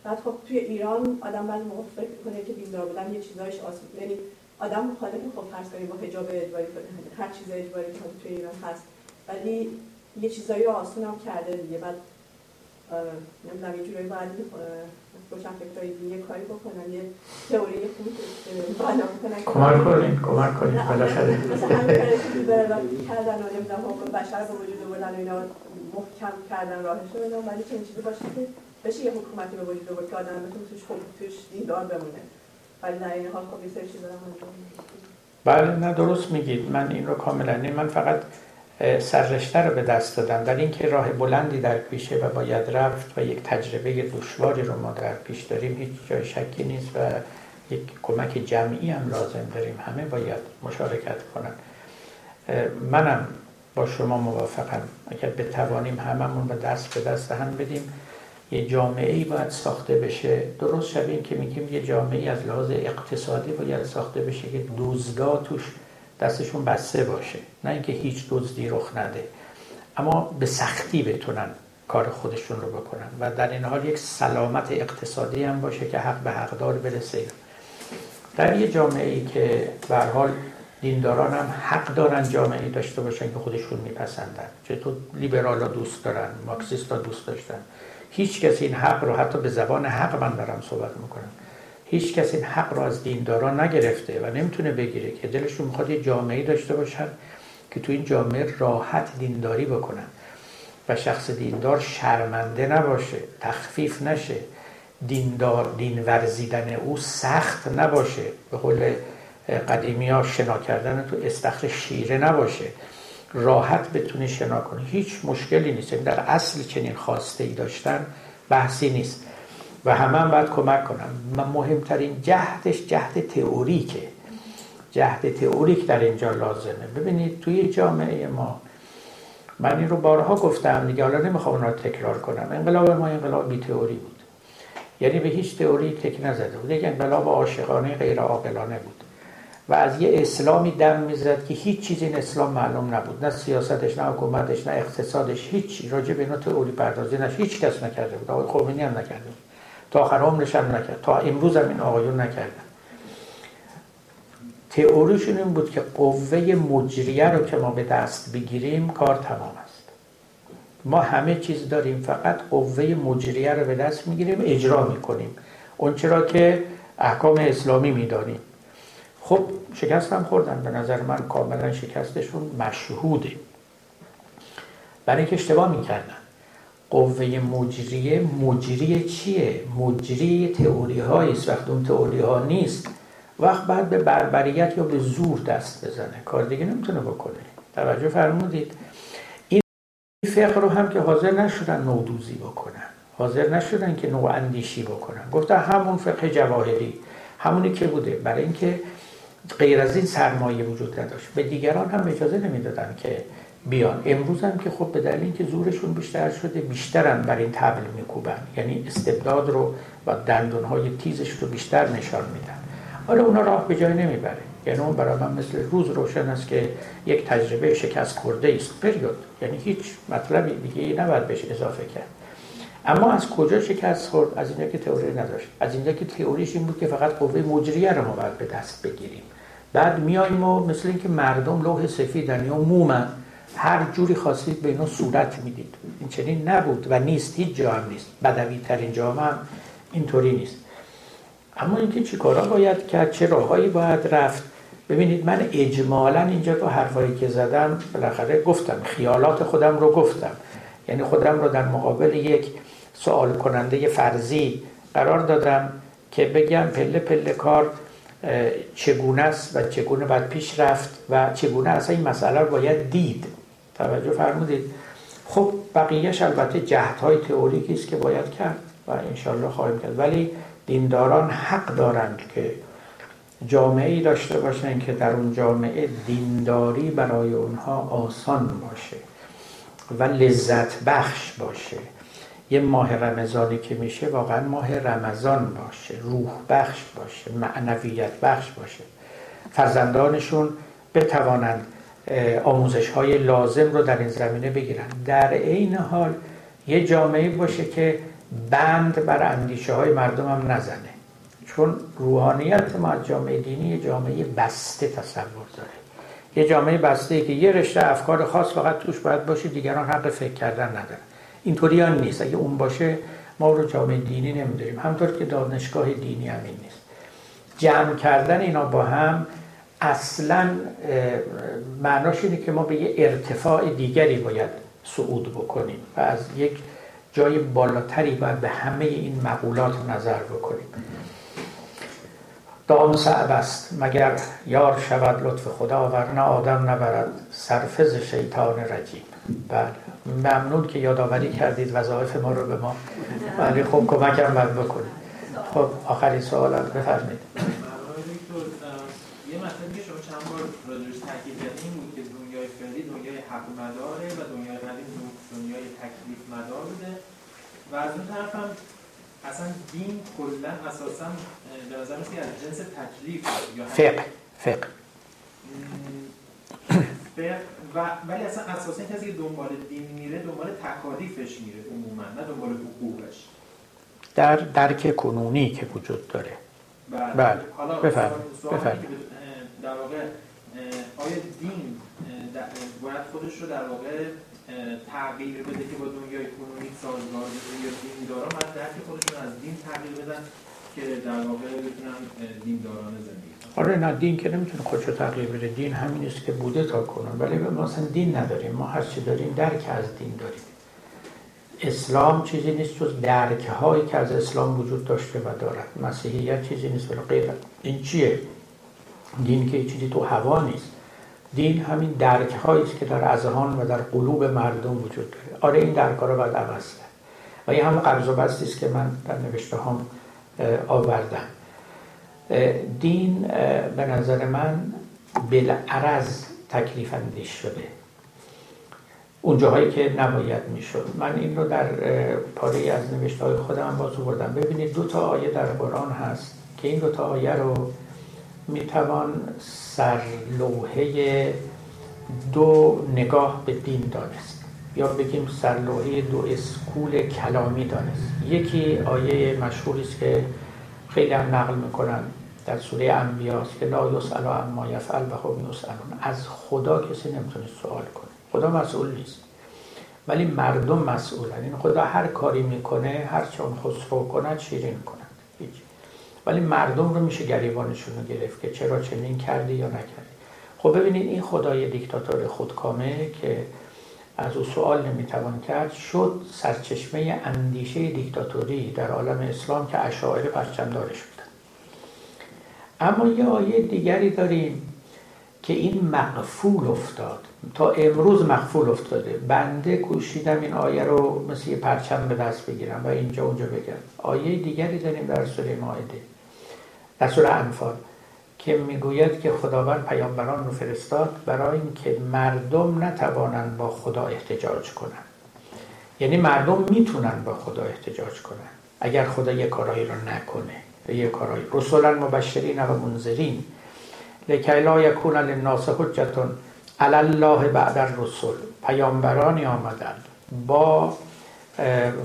E: بعد خب توی ایران آدم بعد موقع فکر کنه که دیندار بودن یه چیزایش آسون یعنی آدم مخالف خب فرض کنیم با حجاب اجباری هر چیز اجباری که توی ایران هست. ولی یه چیزایی آسون هم کرده دیگه. بعد نمی‌دونم یه جورایی باید روشن فکرهای یه کاری بکنن یه تئوری خوب بنا بکنن.
A: کمک کنین کمک کنین بالاخره.
E: مثلا همین کاری که کردن و نمی‌دونم حقوق بشر به وجود آوردن و اینا محکم کردن راهش رو ولی چنین چیزی باشه که بشه یه حکومتی به وجود آورد که آدم بتونه توش خوب توش دیندار بمونه. حال خب
A: بله نه درست میگید. من این رو کاملا من فقط سررشته رو به دست دادم. در اینکه راه بلندی در پیشه و باید رفت و یک تجربه دشواری رو ما در پیش داریم هیچ جای شکی نیست و یک کمک جمعی هم لازم داریم. همه باید مشارکت کنن. منم با شما موافقم. اگر بتوانیم هممون به دست به دست هم بدیم یه جامعه ای باید ساخته بشه. درست شبیه که میگیم یه جامعه ای از لحاظ اقتصادی باید ساخته بشه که دوزدا توش دستشون بسته باشه. نه اینکه هیچ دزدی رخ نده. اما به سختی بتونن کار خودشون رو بکنن. و در این حال یک سلامت اقتصادی هم باشه که حق به حقدار برسه. در یه جامعه ای که به حال دینداران هم حق دارن جامعه داشته باشن که خودشون میپسندن. چطور لیبرال ها دوست دارن مارکسیست ها دوست داشتن. هیچ کسی این حق رو حتی به زبان حق من دارم صحبت می‌کنم. هیچ کسی این حق رو از دینداران نگرفته و نمی‌تونه بگیره که دلشون می‌خواد یه جامعه داشته باشن که تو این جامعه راحت دینداری بکنن و شخص دیندار شرمنده نباشه تخفیف نشه دیندار دین ورزیدن او سخت نباشه به قول قدیمی ها شنا کردن تو استخر شیره نباشه. راحت بتونه شنا کنه هیچ مشکلی نیست. یعنی در اصل چنین خواسته ای داشتن بحثی نیست. و همه هم باید کمک کنم مهمترین جهدش جهد تئوریکه. جهد تئوریک در اینجا لازمه. ببینید توی جامعه ما من این رو بارها گفتم دیگه حالا نمی‌خوام اون رو تکرار کنم. انقلاب ما انقلاب بی تئوری بود. یعنی به هیچ تئوری تک نزده بود. یک انقلاب عاشقانه غیر عاقلانه بود. و از یه اسلامی دم می‌زد که هیچ چیزی این اسلام معلوم نبود. نه سیاستش نه حکومتش نه اقتصادش هیچ راجع به اینا تئوری پردازی نش هیچ کس نکرده بود. آقای خمینی هم نکرده بود. تا آخر عمرش هم نکرد. تا امروز هم این آقایون نکردن. تئوریشون این بود که قوه مجریه رو که ما به دست بگیریم کار تمام است. ما همه چیز داریم. فقط قوه مجریه رو به دست می‌گیریم اجرا می‌کنیم. اون چرا که احکام اسلامی می‌دانیم. خب شکست هم خوردن. به نظر من کاملا شکستشون مشهوده. برای اینکه اشتباه می‌کردن. قوه مجریه مجری چیه؟ مجری تئوری است. وقتی اون تئوری ها نیست وقت بعد به بربریت یا به زور دست بزنه. کار دیگه نمی‌تونه بکنه. توجه فرمودید. این فقه رو هم که حاضر نشدن نودوزی بکنن. حاضر نشدن که نوع اندیشی بکنن. گفتن همون فقه جواهری. همونی که بوده. برای اینکه غیر از این سرمایه وجود نداشت. به دیگران هم اجازه نمی‌دادن که بیان. امروز هم که خب به دلیل اینکه زورشون بیشتر شده بیشترن بر این تبل میکوبن. یعنی استبداد رو و دندونهای تیزش رو بیشتر نشان میدن. حالا اونا راه به جای نمی‌بره. یعنی اون برای من مثل روز روشن است که یک تجربه شکست خورده است. پریود یعنی هیچ مطلبی دیگه ای نباید بهش اضافه کرد. اما از کجا شکست خورد؟ از اینجا که تئوری نداشت. از اینجا که تئوریش این بود که فقط قوه مجریه رو ما باید به دست بگیریم. بعد میایم و مثل اینکه مردم لوح سفیدن یا مومن هر جوری خواستید به اینا صورت می‌دید. این چنین نبود و نیست هیچ جا هم نیست. بدوی ترین جا هم اینطوری نیست. اما اینکه چیکارا باید کرد چه راههایی باید رفت؟ ببینید من اجمالا اینجا تو حرفایی که زدم بالاخره گفتم. خیالات خودم رو گفتم. یعنی خودم رو در مقابل یک سوال کننده فرضی قرار دادم که بگم پله پله کار چگونه است و چگونه باید پیش رفت و چگونه اصلا این مسئله رو باید دید. توجه فرمودید. خب بقیهش البته جهدهای تئوریکی است که باید کرد و انشالله خواهیم کرد. ولی دینداران حق دارند که جامعه ای داشته باشند که در اون جامعه دینداری برای اونها آسان باشه و لذت بخش باشه. یه ماه رمضانی که میشه واقعا ماه رمضان باشه روح بخش باشه معنویت بخش باشه. فرزندانشون بتوانند آموزش های لازم رو در این زمینه بگیرن. در عین حال یه جامعه باشه که بند بر اندیشه های مردم هم نزنه. چون روحانیت ما از جامعه دینی یه جامعه بسته تصور داره. یه جامعه بسته که یه رشته افکار خاص فقط توش باید باشه دیگران حق فکر کردن ندارن. اینطوری هم نیست. اگه اون باشه ما رو جامعه دینی نمیداریم همطور که دانشگاه دینی هم این نیست. جمع کردن اینا با هم اصلا معناش اینه که ما به یه ارتفاع دیگری باید صعود بکنیم و از یک جای بالاتری باید به همه این مقولات نظر بکنیم. دام صعب است مگر یار شود لطف خدا ورنه آدم نبرد سرفز شیطان رجیم. بله. ممنون که یادآوری کردید وظایف ما رو به ما. ولی خب کمکم باید بکنید. خب آخرین سوال بفرمایید.
B: یه مطلبی که شما چند بار راجعش تاکید کردین بود که دنیای فعلی دنیای حق مداره و دنیای قدیم دنیای تکلیف مدار بوده. و از اون طرف هم اصلا دین کلا اساسا به نظر میاد از جنس تکلیف یا
A: فقه فقه
B: و ولی اصلا اساسا کسی که دنبال دین میره دنبال تکالیفش میره عموما نه دنبال حقوقش.
A: در درک کنونی که وجود داره.
B: بله,
A: بله.
B: حالا
A: بفرمایید.
B: در واقع آیا دین باید خودش رو در واقع تغییر بده که با دنیای کنونی سازگار بشه یا دین دارا؟ باید درک خودشون از دین تغییر بدن که در واقع بتونن دین دارانه زندگی
A: آره نه دین که نمی‌تونه خودش رو تغییر بده. دین همین است که بوده تا کنون. ولی ما اصلا دین نداریم. ما هر چی داریم درک از دین داریم. اسلام چیزی نیست جز درک هایی که از اسلام وجود داشته و دارد. مسیحیت چیزی نیست. ولی غیر. این چیه؟ دین که چیزی تو هوا نیست. دین همین درک هایی است که در اذهان و در قلوب مردم وجود داره. آره این درک رو باید عوض کرد. و این هم قرض و بستی است که من در نوشته هم آوردم. دین به نظر من بالعرض تکلیف اندیش شده. اون جاهایی که نباید می‌شد. من این رو در پاره از نوشته های خودم باز بردم. ببینید دو تا آیه در قرآن هست که این دو تا آیه رو می‌توان سرلوحه دو نگاه به دین دانست. یا بگیم سرلوحه دو اسکول کلامی دانست. یکی آیه مشهوری است که خیلی هم نقل می‌کنن. در سوره انبیاست که لا یسأل اما یفعل و هم یسألون. از خدا کسی نمی‌تونه سوال کنه. خدا مسئول نیست. ولی مردم مسئولن. این خدا هر کاری می‌کنه هر چون خسرو کند شیرین کند. هیچ. ولی مردم رو میشه گریبانشون رو گرفت که چرا چنین کردی یا نکردی. خب ببینید این خدای دیکتاتور خودکامه که از او سوال نمی‌توان کرد شد سرچشمه اندیشه دیکتاتوری در عالم اسلام که اشاعره پرچمدارش بودن اما یه آیه دیگری داریم که این مقفول افتاد. تا امروز مقفول افتاده. بنده کوشیدم این آیه رو مثل یه پرچم به دست بگیرم و اینجا اونجا بگم. آیه دیگری داریم در سوره مائده. در سوره انفال. که می‌گوید که خداوند پیامبران رو فرستاد برای اینکه مردم نتوانند با خدا احتجاج کنند. یعنی مردم می‌تونن با خدا احتجاج کنن اگر خدا یه کارایی رو نکنه. یه کارایی. رسولا مبشرین و منذرین. لکی لا یکون للناس حجتون علی الله بعد الرسل پیامبرانی آمدند با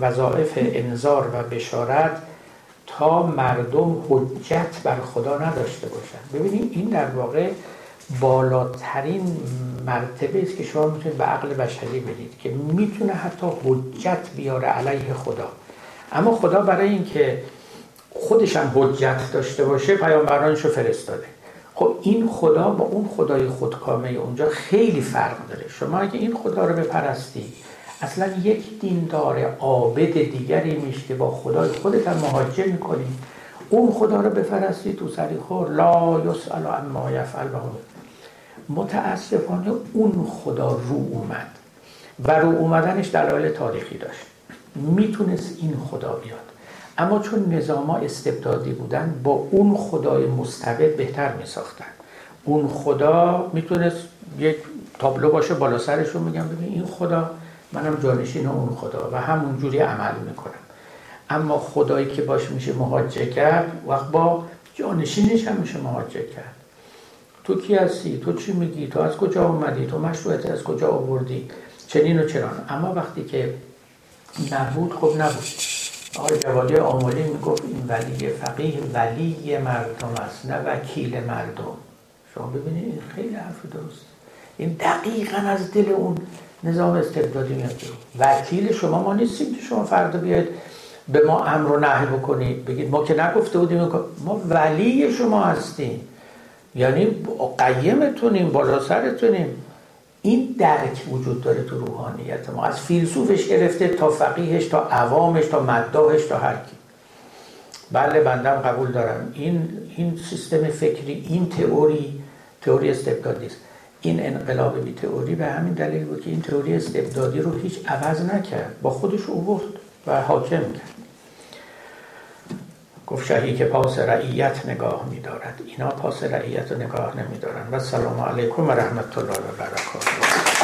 A: وظایف انذار و بشارت تا مردم حجت بر خدا نداشته باشند. ببینید این در واقع بالاترین مرتبه است که شما می‌تونید به عقل بشری بدید که می‌تونه حتی حجت بیاره علیه خدا. اما خدا برای اینکه خودش هم حجت داشته باشه پیامبرانش رو فرستاده. خب این خدا با اون خدای خودکامه اونجا خیلی فرق داره. شما اگه این خدا رو بپرستی اصلا یک دیندار عابد دیگری میشه که با خدای خودت هم مهاجه می‌کنی. اون خدا رو بفرستی تو سری خور لا یسأل عما یفعل متاسفانه اون خدا رو اومد. و رو اومدنش دلایل تاریخی داشت. می‌تونست این خدا بیاد. اما چون نظاما استبدادی بودن با اون خدای مستبد بهتر میساختن. اون خدا می‌تونست یک تابلو باشه بالا سرشون میگم ببین این خدا منم جانشین اون خدا و همون جوری عمل می‌کنم. اما خدایی که باش میشه مهاجه کرد وقت با جانشینش هم میشه مهاجه کرد. تو کی هستی؟ تو چی میگی؟ تو از کجا اومدی؟ تو مشروعیت از کجا آوردی؟ چنین و چران اما وقتی که نبود خب نبود. آقای جوادی آمولی می‌گفت این ولی فقیه ولی مردم است نه وکیل مردم. شما ببینید این خیلی حرف درست. این دقیقا از دل اون نظام استبدادی میاد وکیل شما ما نیستیم که شما فردا بیاید به ما امر و نهی بکنید. بگید ما که نگفته بودیم ما ولی شما هستیم. یعنی قیمتونیم بالا سرتونیم. این درک وجود داره تو روحانیت ما. از فیلسوفش گرفته تا فقیهش تا عوامش تا مداهش تا هر کی. بله بندم قبول دارم. این این سیستم فکری این تئوری تئوری استبدادی است. این انقلاب بی تئوری به همین دلیل بود که این تئوری استبدادی رو هیچ عوض نکرد. با خودش اوورد و حاکم کرد. گفت شهی که پاس رعیت نگاه میدارد. اینا پاس رعیت نگاه نمیدارن. و سلام علیکم و رحمت الله و برکاته.